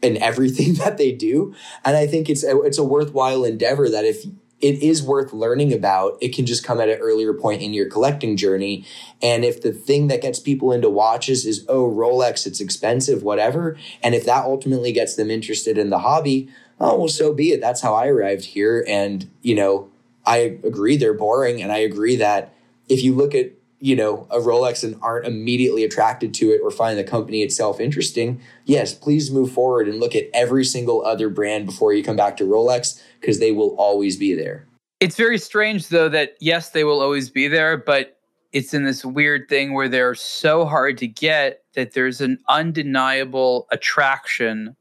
and everything that they do. And I think it's a, it's a worthwhile endeavor that if it is worth learning about, it can just come at an earlier point in your collecting journey. And if the thing that gets people into watches is, oh, Rolex, it's expensive, whatever. And if that ultimately gets them interested in the hobby, oh, well, so be it. That's how I arrived here. And, you know, I agree they're boring and I agree that if you look at you know a Rolex and aren't immediately attracted to it or find the company itself interesting, yes, please move forward and look at every single other brand before you come back to Rolex because they will always be there. It's very strange though that yes, they will always be there, but it's in this weird thing where they're so hard to get that there's an undeniable attraction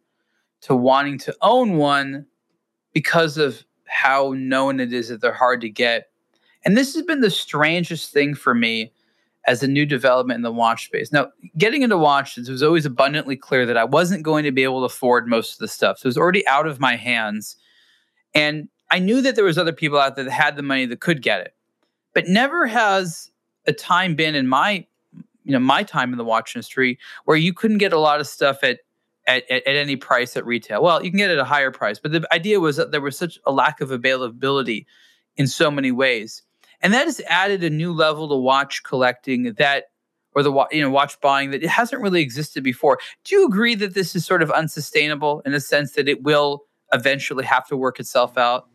to wanting to own one because of how known it is that they're hard to get and this has been the strangest thing for me as a new development in the watch space. Now, getting into watches, it was always abundantly clear that I wasn't going to be able to afford most of the stuff. So it was already out of my hands. And I knew that there was other people out there that had the money that could get it. But never has a time been in my you know my time in the watch industry where you couldn't get a lot of stuff at at, at, at any price at retail. Well, you can get it at a higher price, but the idea was that there was such a lack of availability in so many ways and that has added a new level to watch collecting that or the you know watch buying that it hasn't really existed before. Do you agree that this is sort of unsustainable in the sense that it will eventually have to work itself out?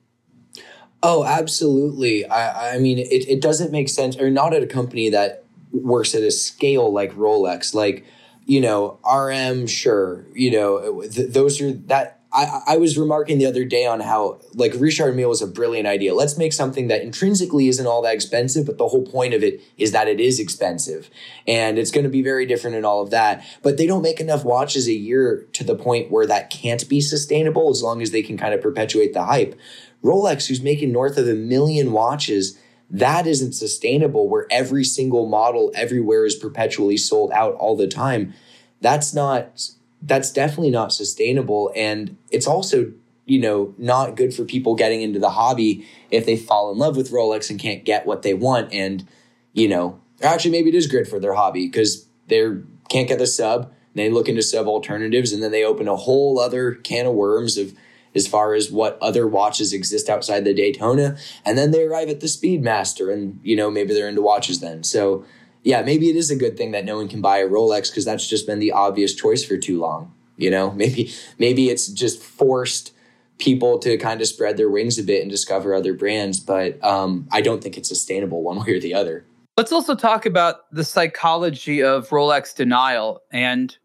Oh, absolutely. I, I mean, it, it doesn't make sense, or not at a company that works at a scale like Rolex. Like, you know, RM, sure, you know, th- those are that I, I was remarking the other day on how like Richard Mille was a brilliant idea. Let's make something that intrinsically isn't all that expensive, but the whole point of it is that it is expensive. And it's going to be very different in all of that. But they don't make enough watches a year to the point where that can't be sustainable as long as they can kind of perpetuate the hype. Rolex, who's making north of a million watches, that isn't sustainable where every single model everywhere is perpetually sold out all the time. That's not that's definitely not sustainable. And it's also, you know, not good for people getting into the hobby if they fall in love with Rolex and can't get what they want. And, you know, actually, maybe it is good for their hobby because they can't get the sub. They look into sub alternatives and then they open a whole other can of worms of as far as what other watches exist outside the Daytona. And then they arrive at the Speedmaster and, you know, maybe they're into watches then. So yeah, maybe it is a good thing that no one can buy a Rolex because that's just been the obvious choice for too long. You know, maybe maybe it's just forced people to kind of spread their wings a bit and discover other brands, but um, I don't think it's sustainable one way or the other. Let's also talk about the psychology of Rolex denial. And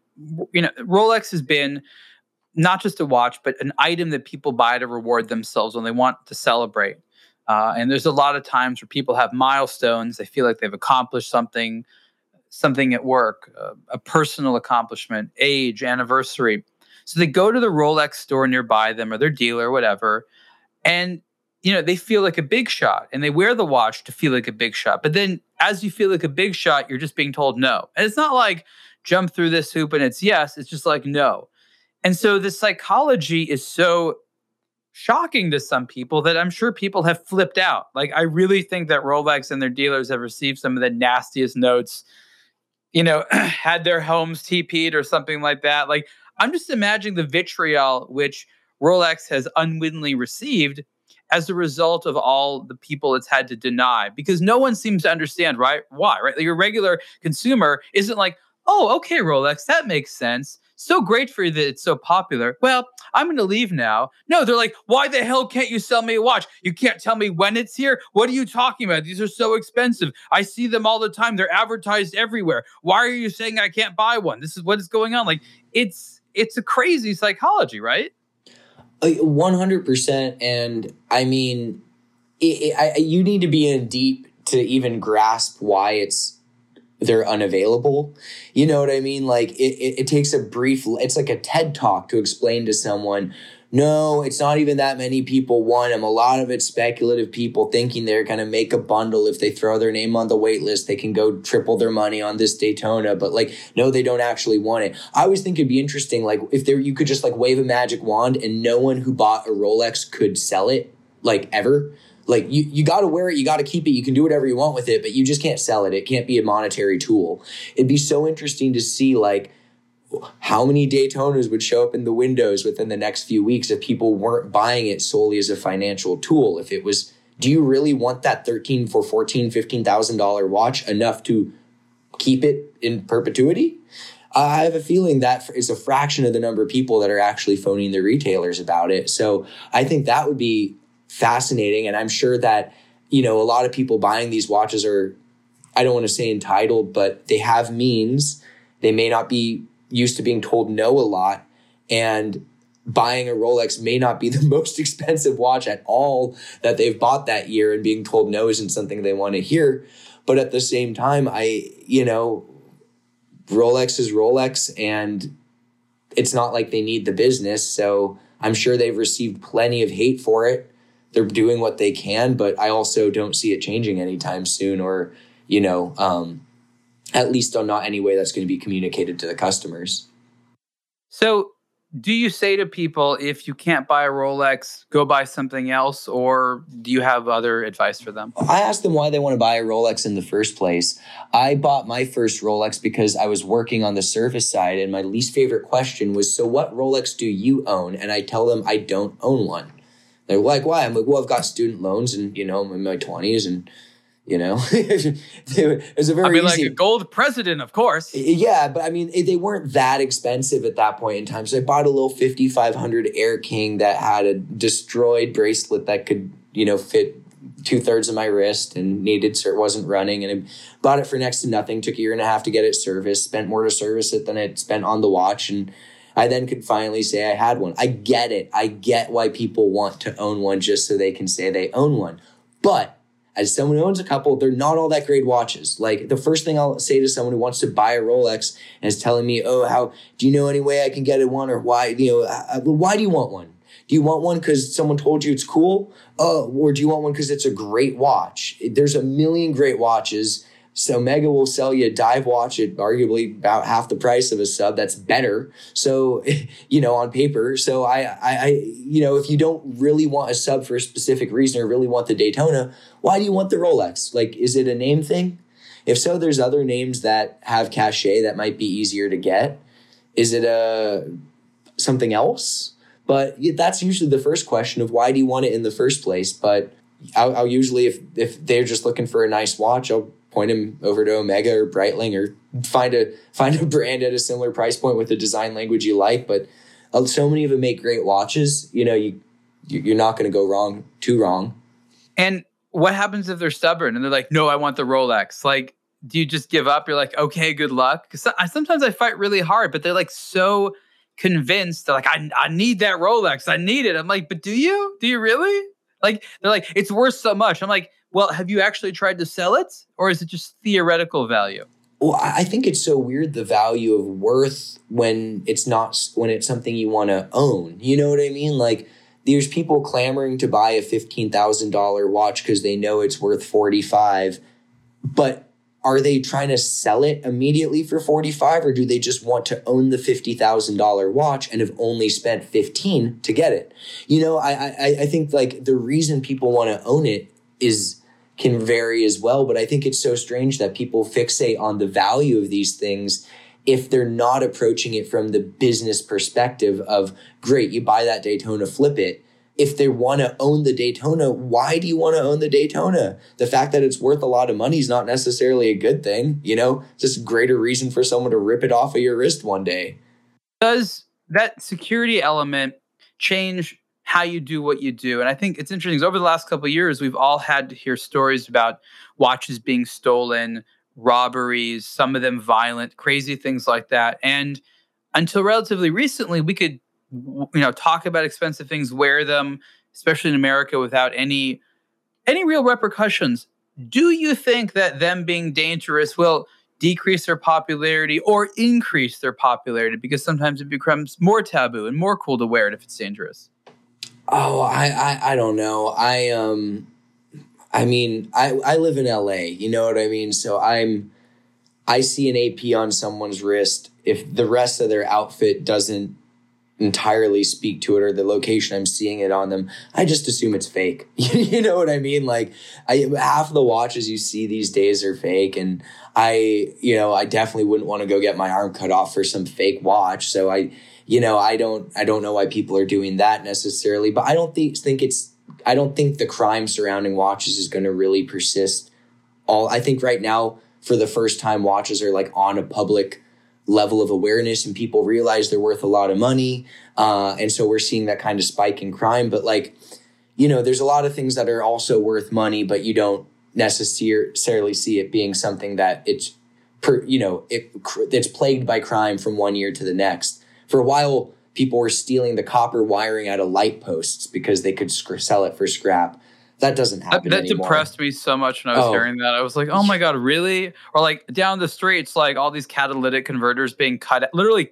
you know, Rolex has been not just a watch, but an item that people buy to reward themselves when they want to celebrate. Uh, and there's a lot of times where people have milestones. They feel like they've accomplished something, something at work, uh, a personal accomplishment, age, anniversary. So they go to the Rolex store nearby them or their dealer, whatever, and you know they feel like a big shot, and they wear the watch to feel like a big shot. But then, as you feel like a big shot, you're just being told no, and it's not like jump through this hoop and it's yes. It's just like no. And so the psychology is so shocking to some people that I'm sure people have flipped out. Like I really think that Rolex and their dealers have received some of the nastiest notes, you know, had their homes TP'd or something like that. Like I'm just imagining the vitriol which Rolex has unwittingly received as a result of all the people it's had to deny because no one seems to understand right why right like your regular consumer isn't like oh okay rolex that makes sense so great for you that it's so popular. Well, I'm going to leave now. No, they're like, why the hell can't you sell me a watch? You can't tell me when it's here. What are you talking about? These are so expensive. I see them all the time. They're advertised everywhere. Why are you saying I can't buy one? This is what is going on. Like it's it's a crazy psychology, right? Uh, one hundred percent. And I mean, it, it, I, you need to be in deep to even grasp why it's they're unavailable. You know what I mean? Like it, it, it, takes a brief, it's like a TED talk to explain to someone, no, it's not even that many people want them. A lot of it's speculative people thinking they're going to make a bundle. If they throw their name on the wait list, they can go triple their money on this Daytona. But like, no, they don't actually want it. I always think it'd be interesting. Like if there, you could just like wave a magic wand and no one who bought a Rolex could sell it like ever like you, you got to wear it you got to keep it you can do whatever you want with it but you just can't sell it. It can't be a monetary tool. It'd be so interesting to see like how many daytonas would show up in the windows within the next few weeks if people weren't buying it solely as a financial tool. If it was do you really want that 13 for 14 15000 dollar watch enough to keep it in perpetuity? I have a feeling that is a fraction of the number of people that are actually phoning the retailers about it. So I think that would be fascinating. And I'm sure that, you know, a lot of people buying these watches are I don't want to say entitled, but they have means. They may not be used to being told no a lot. And buying a Rolex may not be the most expensive watch at all that they've bought that year and being told no isn't something they want to hear. But at the same time, I, you know, Rolex is Rolex and it's not like they need the business. So I'm sure they've received plenty of hate for it. They're doing what they can, but I also don't see it changing anytime soon or, you know, um, at least on not any way that's going to be communicated to the customers. So do you say to people if you can't buy a Rolex, go buy something else, or do you have other advice for them? I ask them why they want to buy a Rolex in the first place. I bought my first Rolex because I was working on the service side, and my least favorite question was, "So what Rolex do you own?" And I tell them I don't own one. They're like, "Why?" I'm like, "Well, I've got student loans, and you know, I'm in my twenties, and." You know, it was a very. I mean, easy, like a gold president, of course. Yeah, but I mean, they weren't that expensive at that point in time. So I bought a little 5500 Air King that had a destroyed bracelet that could, you know, fit two thirds of my wrist and needed so it wasn't running. And I bought it for next to nothing. Took a year and a half to get it serviced. Spent more to service it than it spent on the watch. And I then could finally say I had one. I get it. I get why people want to own one just so they can say they own one. But as someone who owns a couple, they're not all that great watches. Like the first thing I'll say to someone who wants to buy a Rolex and is telling me, "Oh, how do you know any way I can get one, or why you know uh, uh, why do you want one? Do you want one because someone told you it's cool? Oh, or do you want one because it's a great watch? There's a million great watches." So Omega will sell you a dive watch at arguably about half the price of a sub. That's better. So, you know, on paper. So I, I, I, you know, if you don't really want a sub for a specific reason or really want the Daytona, why do you want the Rolex? Like, is it a name thing? If so, there's other names that have cachet that might be easier to get. Is it a something else? But that's usually the first question of why do you want it in the first place? But I'll, I'll usually, if if they're just looking for a nice watch, I'll point him over to Omega or Breitling or find a find a brand at a similar price point with a design language you like. But uh, so many of them make great watches. You know, you you're not going to go wrong too wrong. And what happens if they're stubborn and they're like, "No, I want the Rolex." Like, do you just give up? You're like, "Okay, good luck." Because sometimes I fight really hard, but they're like so convinced. They're like, "I I need that Rolex. I need it." I'm like, "But do you? Do you really?" Like, they're like, "It's worth so much." I'm like, well, have you actually tried to sell it or is it just theoretical value? Well, I think it's so weird the value of worth when it's not when it's something you want to own. You know what I mean? Like there's people clamoring to buy a $15,000 watch cuz they know it's worth 45, but are they trying to sell it immediately for 45 or do they just want to own the $50,000 watch and have only spent 15 to get it? You know, I I I think like the reason people want to own it is can vary as well. But I think it's so strange that people fixate on the value of these things if they're not approaching it from the business perspective of great, you buy that Daytona, flip it. If they want to own the Daytona, why do you want to own the Daytona? The fact that it's worth a lot of money is not necessarily a good thing. You know, it's just a greater reason for someone to rip it off of your wrist one day. Does that security element change how you do what you do. And I think it's interesting over the last couple of years, we've all had to hear stories about watches being stolen, robberies, some of them violent, crazy things like that. And until relatively recently, we could, you know, talk about expensive things, wear them, especially in America, without any any real repercussions. Do you think that them being dangerous will decrease their popularity or increase their popularity because sometimes it becomes more taboo and more cool to wear it if it's dangerous? Oh, I, I, I don't know. I um, I mean, I I live in L.A. You know what I mean. So I'm, I see an AP on someone's wrist. If the rest of their outfit doesn't entirely speak to it or the location I'm seeing it on them, I just assume it's fake. you know what I mean? Like I half the watches you see these days are fake and I, you know, I definitely wouldn't want to go get my arm cut off for some fake watch. So I you know, I don't I don't know why people are doing that necessarily, but I don't think think it's I don't think the crime surrounding watches is going to really persist. All I think right now for the first time watches are like on a public level of awareness and people realize they're worth a lot of money. Uh, and so we're seeing that kind of spike in crime. But like, you know, there's a lot of things that are also worth money, but you don't necessarily see it being something that it's per, you know it it's plagued by crime from one year to the next. For a while, people were stealing the copper wiring out of light posts because they could sc- sell it for scrap. That doesn't happen. That, that depressed me so much when I was oh. hearing that. I was like, "Oh my god, really?" Or like down the streets, like all these catalytic converters being cut, literally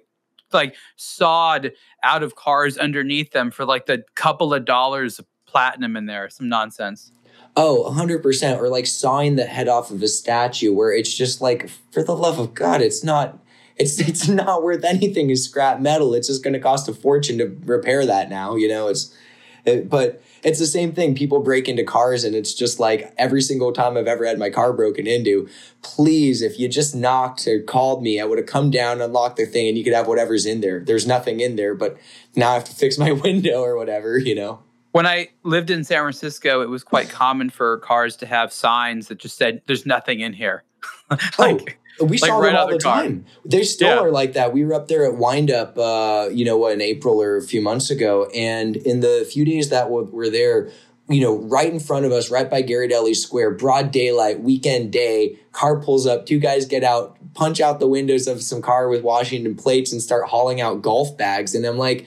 like sawed out of cars underneath them for like the couple of dollars of platinum in there. Some nonsense. Oh, 100%. Or like sawing the head off of a statue where it's just like, for the love of God, it's not. It's, it's not worth anything as scrap metal. It's just going to cost a fortune to repair that now. You know, it's, it, but it's the same thing. People break into cars, and it's just like every single time I've ever had my car broken into, please, if you just knocked or called me, I would have come down, unlocked the thing, and you could have whatever's in there. There's nothing in there, but now I have to fix my window or whatever, you know? When I lived in San Francisco, it was quite common for cars to have signs that just said, There's nothing in here. like, we saw like them all the time. They still yeah. are like that. We were up there at Windup, uh, you know, in April or a few months ago, and in the few days that we were there, you know, right in front of us, right by Ghirardelli Square, broad daylight, weekend day, car pulls up, two guys get out, punch out the windows of some car with Washington plates and start hauling out golf bags. And I'm like,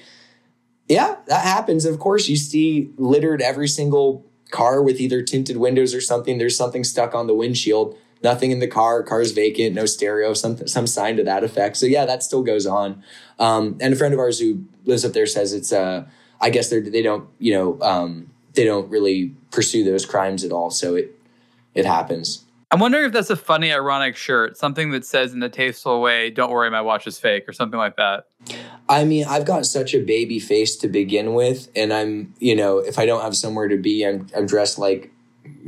yeah, that happens. Of course, you see littered every single car with either tinted windows or something. There's something stuck on the windshield. Nothing in the car. Car's vacant. No stereo. Some some sign to that effect. So yeah, that still goes on. Um, and a friend of ours who lives up there says it's uh, I guess they they don't you know um, they don't really pursue those crimes at all. So it it happens. I'm wondering if that's a funny, ironic shirt, something that says in a tasteful way, "Don't worry, my watch is fake," or something like that. I mean, I've got such a baby face to begin with, and I'm, you know, if I don't have somewhere to be, I'm, I'm dressed like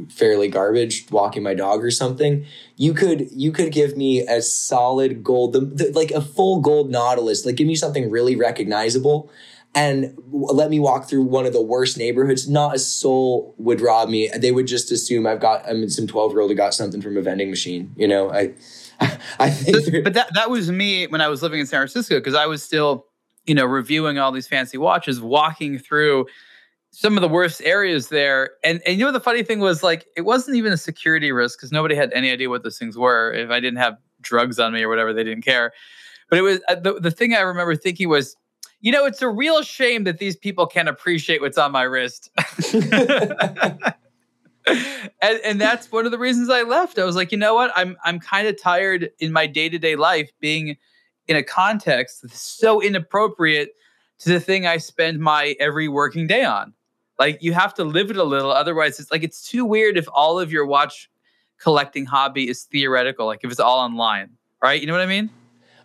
fairly garbage, walking my dog or something. You could, you could give me a solid gold, the, the, like a full gold Nautilus, like give me something really recognizable, and let me walk through one of the worst neighborhoods. Not a soul would rob me. They would just assume I've got I'm some 12 year old who got something from a vending machine. You know, I I think But that that was me when I was living in San Francisco because I was still, you know, reviewing all these fancy watches, walking through some of the worst areas there. And and you know the funny thing was like it wasn't even a security risk because nobody had any idea what those things were. If I didn't have drugs on me or whatever, they didn't care. But it was uh, the, the thing I remember thinking was you know, it's a real shame that these people can't appreciate what's on my wrist. and, and that's one of the reasons I left. I was like, you know what? I'm I'm kind of tired in my day to day life being in a context that's so inappropriate to the thing I spend my every working day on. Like you have to live it a little, otherwise it's like it's too weird if all of your watch collecting hobby is theoretical. Like if it's all online, right? You know what I mean?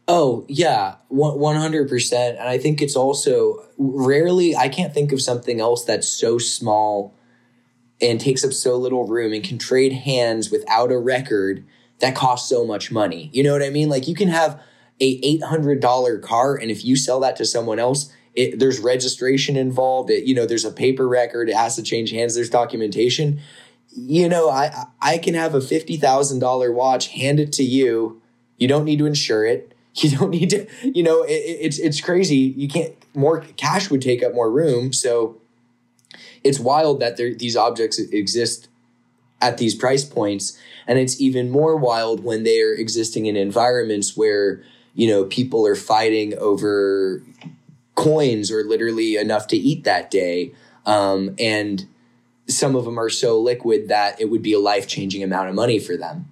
Oh, yeah, 100%. And I think it's also rarely, I can't think of something else that's so small and takes up so little room and can trade hands without a record that costs so much money. You know what I mean? Like you can have a $800 car and if you sell that to someone else, it, there's registration involved. It, you know, there's a paper record. It has to change hands. There's documentation. You know, I I can have a fifty thousand dollar watch, hand it to you. You don't need to insure it. You don't need to, you know, it, it's it's crazy. You can't more cash would take up more room. So it's wild that there, these objects exist at these price points, and it's even more wild when they are existing in environments where you know people are fighting over coins or literally enough to eat that day, um, and some of them are so liquid that it would be a life changing amount of money for them.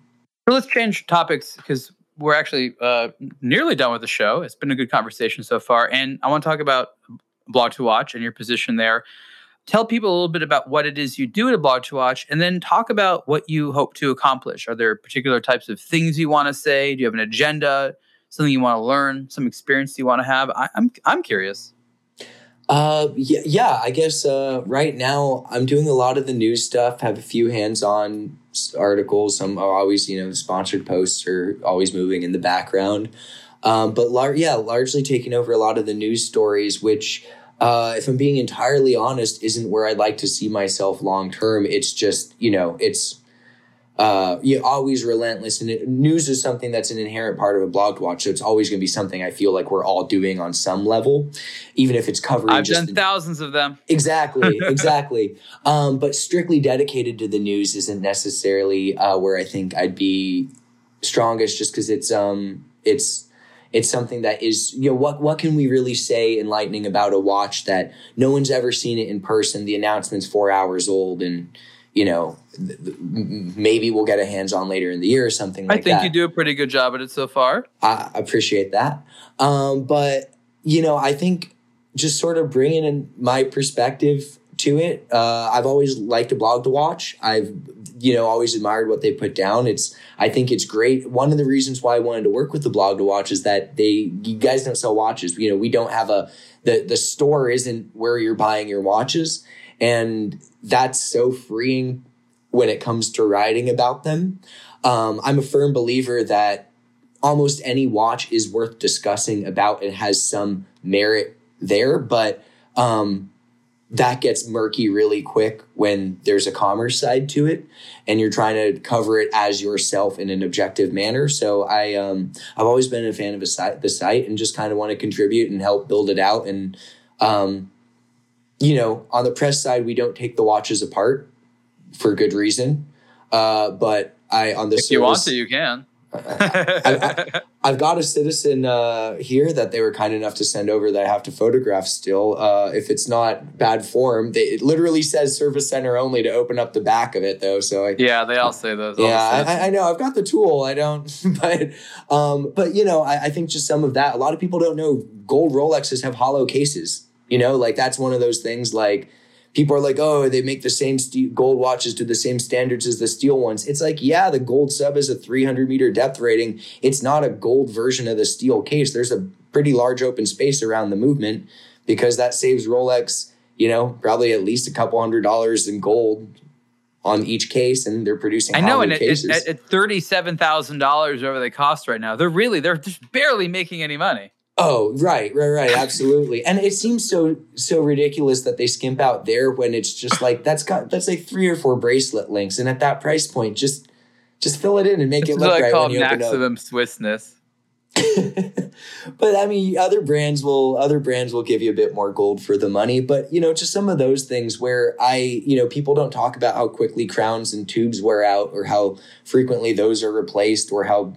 So let's change topics because we're actually uh, nearly done with the show. It's been a good conversation so far, and I want to talk about Blog to Watch and your position there. Tell people a little bit about what it is you do at a Blog to Watch, and then talk about what you hope to accomplish. Are there particular types of things you want to say? Do you have an agenda? Something you want to learn? Some experience you want to have? I, I'm I'm curious. Uh, yeah, yeah, I guess uh, right now I'm doing a lot of the news stuff. Have a few hands-on articles. Some are always, you know, sponsored posts are always moving in the background. Um, but lar- yeah, largely taking over a lot of the news stories, which, uh, if I'm being entirely honest, isn't where I'd like to see myself long term. It's just, you know, it's uh, you always relentless. And it, news is something that's an inherent part of a blog watch. So it's always going to be something I feel like we're all doing on some level, even if it's covering. I've done thousands of them. Exactly, exactly. um, but strictly dedicated to the news isn't necessarily uh, where I think I'd be strongest, just because it's um it's it's something that is you know what what can we really say enlightening about a watch that no one's ever seen it in person the announcement's four hours old and you know, maybe we'll get a hands on later in the year or something like that. I think that. you do a pretty good job at it so far. I appreciate that. Um, but, you know, I think just sort of bringing in my perspective to it, uh, I've always liked a blog to watch. I've, you know, always admired what they put down. It's, I think it's great. One of the reasons why I wanted to work with the blog to watch is that they, you guys don't sell watches. You know, we don't have a, the, the store isn't where you're buying your watches. And that's so freeing when it comes to writing about them. Um, I'm a firm believer that almost any watch is worth discussing about and has some merit there, but um, that gets murky really quick when there's a commerce side to it and you're trying to cover it as yourself in an objective manner. So I um, I've always been a fan of a site, the site and just kind of want to contribute and help build it out and um, you know, on the press side, we don't take the watches apart for good reason. Uh, but I on the if service, you want to, you can. I, have got a citizen uh, here that they were kind enough to send over that I have to photograph still. Uh, if it's not bad form, they, it literally says service center only to open up the back of it though. So I, yeah, they all say those. Yeah, I, I, know. I've got the tool. I don't, but um, but you know, I, I think just some of that. A lot of people don't know gold Rolexes have hollow cases. You know, like that's one of those things like people are like, oh, they make the same steel, gold watches to the same standards as the steel ones. It's like, yeah, the gold sub is a 300 meter depth rating. It's not a gold version of the steel case. There's a pretty large open space around the movement because that saves Rolex, you know, probably at least a couple hundred dollars in gold on each case and they're producing I know and at, at, at $37,000 whatever they cost right now they're really they're just barely making any money Oh, right, right, right, absolutely. and it seems so so ridiculous that they skimp out there when it's just like that's got that's like three or four bracelet links, and at that price point, just just fill it in and make it look what right I call when maximum Swissness. but I mean, other brands will other brands will give you a bit more gold for the money. But you know, just some of those things where I, you know, people don't talk about how quickly crowns and tubes wear out, or how frequently those are replaced, or how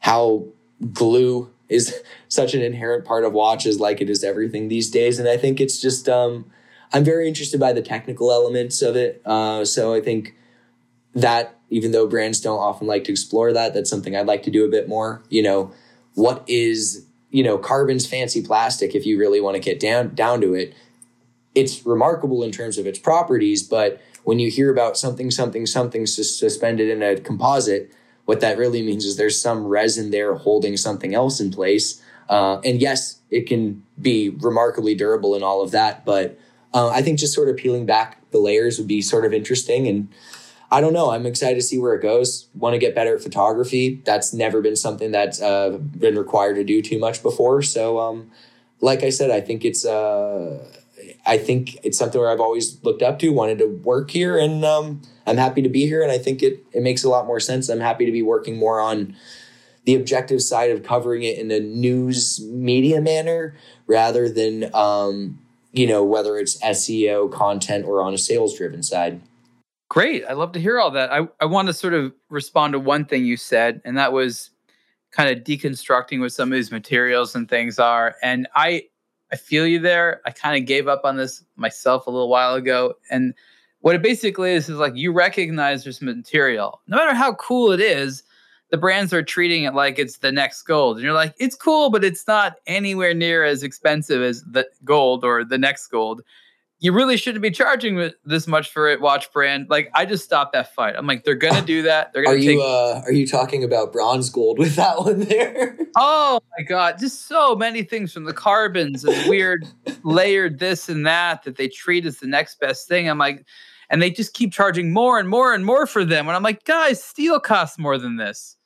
how glue is such an inherent part of watches like it is everything these days. And i think it's just um, i'm very interested by the technical elements of it. Uh, so i think that even though brands don't often like to explore that that's something i'd like to do a bit more. You know what is you know carbon's fancy plastic if you really want to get down down to it it's remarkable in terms of its properties but when you hear about something something something suspended in a composite what that really means is there's some resin there holding something else in place. Uh, and yes, it can be remarkably durable and all of that. But uh, I think just sort of peeling back the layers would be sort of interesting. And I don't know. I'm excited to see where it goes. Want to get better at photography. That's never been something that's uh, been required to do too much before. So, um, like I said, I think it's uh, I think it's something where I've always looked up to, wanted to work here, and um, I'm happy to be here. And I think it it makes a lot more sense. I'm happy to be working more on the objective side of covering it in a news media manner rather than um, you know whether it's SEO content or on a sales driven side. Great, I love to hear all that. I I want to sort of respond to one thing you said, and that was kind of deconstructing what some of these materials and things are. And I I feel you there. I kind of gave up on this myself a little while ago. And what it basically is is like you recognize there's material. No matter how cool it is, the brands are treating it like it's the next gold. And you're like, it's cool, but it's not anywhere near as expensive as the gold or the next gold. You really shouldn't be charging this much for it watch brand. Like i just stopped that fight. I'm like they're gonna do that. They're gonna are take- you uh are you talking about bronze gold with that one there? Oh my god just so many things from the carbons and weird layered this and that that they treat as the next best thing. I'm like and they just keep charging more and more and more for them. And i'm like guys steel costs more than this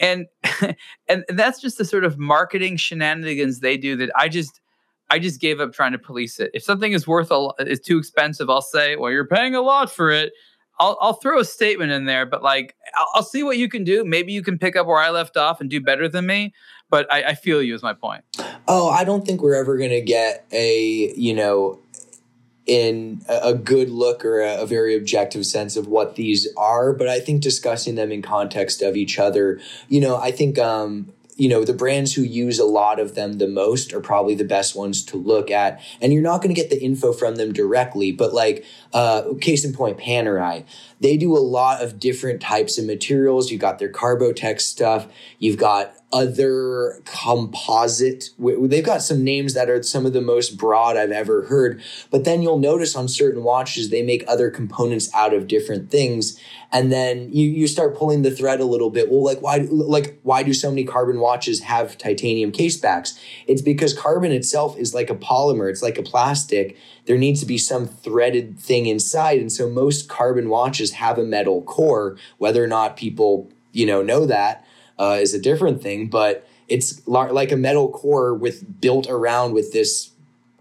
and and that's just the sort of marketing shenanigans they do that i just I just gave up trying to police it. If something is worth a is too expensive, I'll say, well, you're paying a lot for it. I'll, I'll throw a statement in there, but like, I'll, I'll, see what you can do. Maybe you can pick up where I left off and do better than me. But I, I feel you is my point. Oh, I don't think we're ever to get a, you know, in a good look or a, a, very objective sense of what these are but i think discussing them in context of each other you know i think um you know the brands who use a lot of them the most are probably the best ones to look at. And you're not going to get the info from them directly but like uh, case in point panerai. They do a lot of different types of materials. You've got their carbotech stuff. You've got other composite they've got some names that are some of the most broad i've ever heard but then you'll notice on certain watches they make other components out of different things and then you, you start pulling the thread a little bit. Well like why like why do so many carbon watches have titanium case backs it's because carbon itself is like a polymer. It's like a plastic there needs to be some threaded thing inside and so most carbon watches have a metal core whether or not people you know know that uh, is a different thing but it's like a metal core with built around with this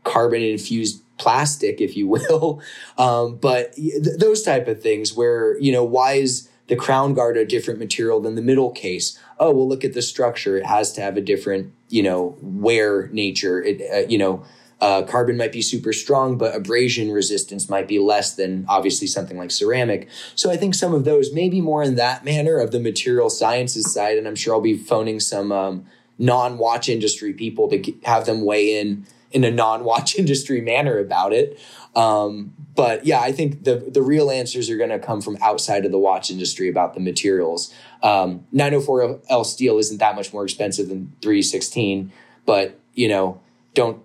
carbon infused plastic, if you will. Um, but th- those type of things where, you know, why is the crown guard a different material than the middle case? Oh, well, look at the structure. It has to have a different, you know, wear nature. It, uh, you know, uh, carbon might be super strong, but abrasion resistance might be less than obviously something like ceramic. So I think some of those maybe more in that manner of the material sciences side. And I'm sure I'll be phoning some um, non watch industry people to have them weigh in in a non-watch industry manner about it. Um, but yeah, I think the the real answers are going to come from outside of the watch industry about the materials. Um, 904L steel isn't that much more expensive than 316, but you know, don't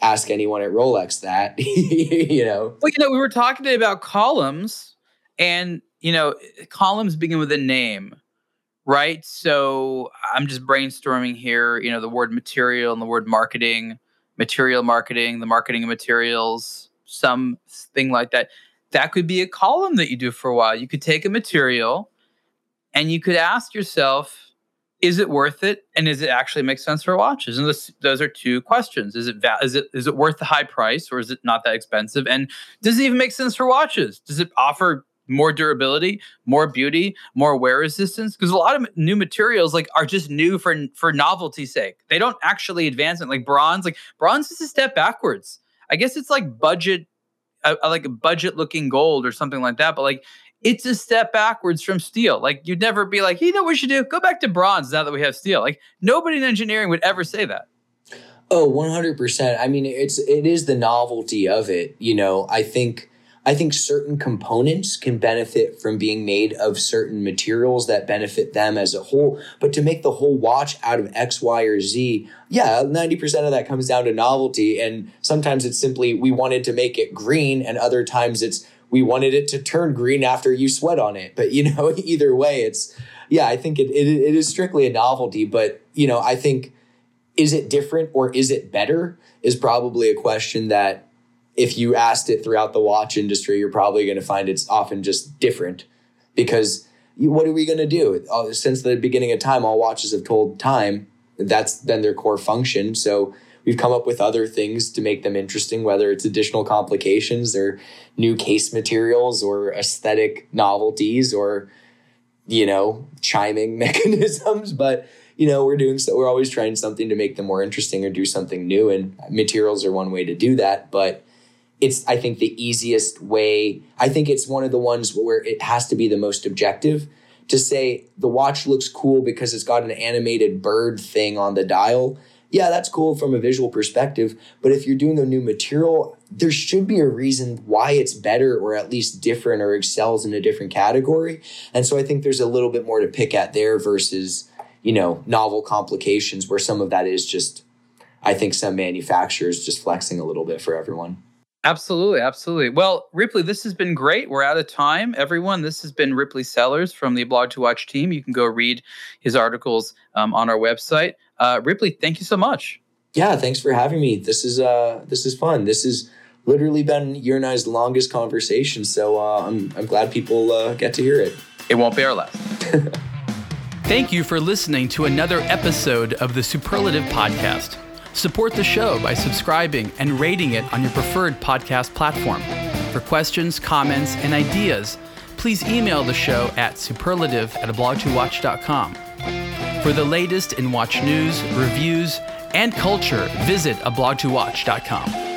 ask anyone at Rolex that. you know. Well, you know, we were talking today about columns, and you know, columns begin with a name right? So I'm just brainstorming here, you know, the word material and the word marketing material marketing, the marketing of materials, something like that. That could be a column that you do for a while. You could take a material and you could ask yourself, is it worth it and does it actually make sense for watches and this, those are two questions is it is it is it worth the high price or is it not that expensive and does it even make sense for watches does it offer more durability, more beauty, more wear resistance. Because a lot of new materials like are just new for for novelty's sake. They don't actually advance it. Like bronze, like bronze is a step backwards. I guess it's like budget, uh, uh, like a budget looking gold or something like that. But like it's a step backwards from steel. Like you'd never be like, you know what we should do? Go back to bronze now that we have steel. Like nobody in engineering would ever say that. Oh, 100%. I mean, it's it is the novelty of it, you know. I think I think certain components can benefit from being made of certain materials that benefit them as a whole. But to make the whole watch out of X, Y, or Z, yeah, 90% of that comes down to novelty. And sometimes it's simply we wanted to make it green, and other times it's we wanted it to turn green after you sweat on it. But you know, either way, it's yeah, I think it, it, it is strictly a novelty. But you know, I think is it different or is it better is probably a question that if you asked it throughout the watch industry, you're probably going to find it's often just different because what are we going to do? Uh, since the beginning of time, all watches have told time. That's been their core function. So we've come up with other things to make them interesting, whether it's additional complications or new case materials or aesthetic novelties or, you know, chiming mechanisms. But, you know, we're doing so, we're always trying something to make them more interesting or do something new. And materials are one way to do that. But, it's I think the easiest way. I think it's one of the ones where it has to be the most objective to say the watch looks cool because it's got an animated bird thing on the dial. Yeah, that's cool from a visual perspective, but if you're doing a new material, there should be a reason why it's better or at least different or excels in a different category. And so I think there's a little bit more to pick at there versus, you know, novel complications where some of that is just I think some manufacturers just flexing a little bit for everyone. Absolutely, absolutely. Well, Ripley, this has been great. We're out of time, everyone. This has been Ripley Sellers from the Blog to Watch team. You can go read his articles um, on our website. Uh, Ripley, thank you so much. Yeah, thanks for having me. This is uh, this is fun. This has literally been your and I's longest conversation, so uh, I'm I'm glad people uh, get to hear it. It won't be our last. Thank you for listening to another episode of the Superlative Podcast. Support the show by subscribing and rating it on your preferred podcast platform. For questions, comments, and ideas, please email the show at superlative at ablogtowatch.com. For the latest in watch news, reviews, and culture, visit ablogtowatch.com.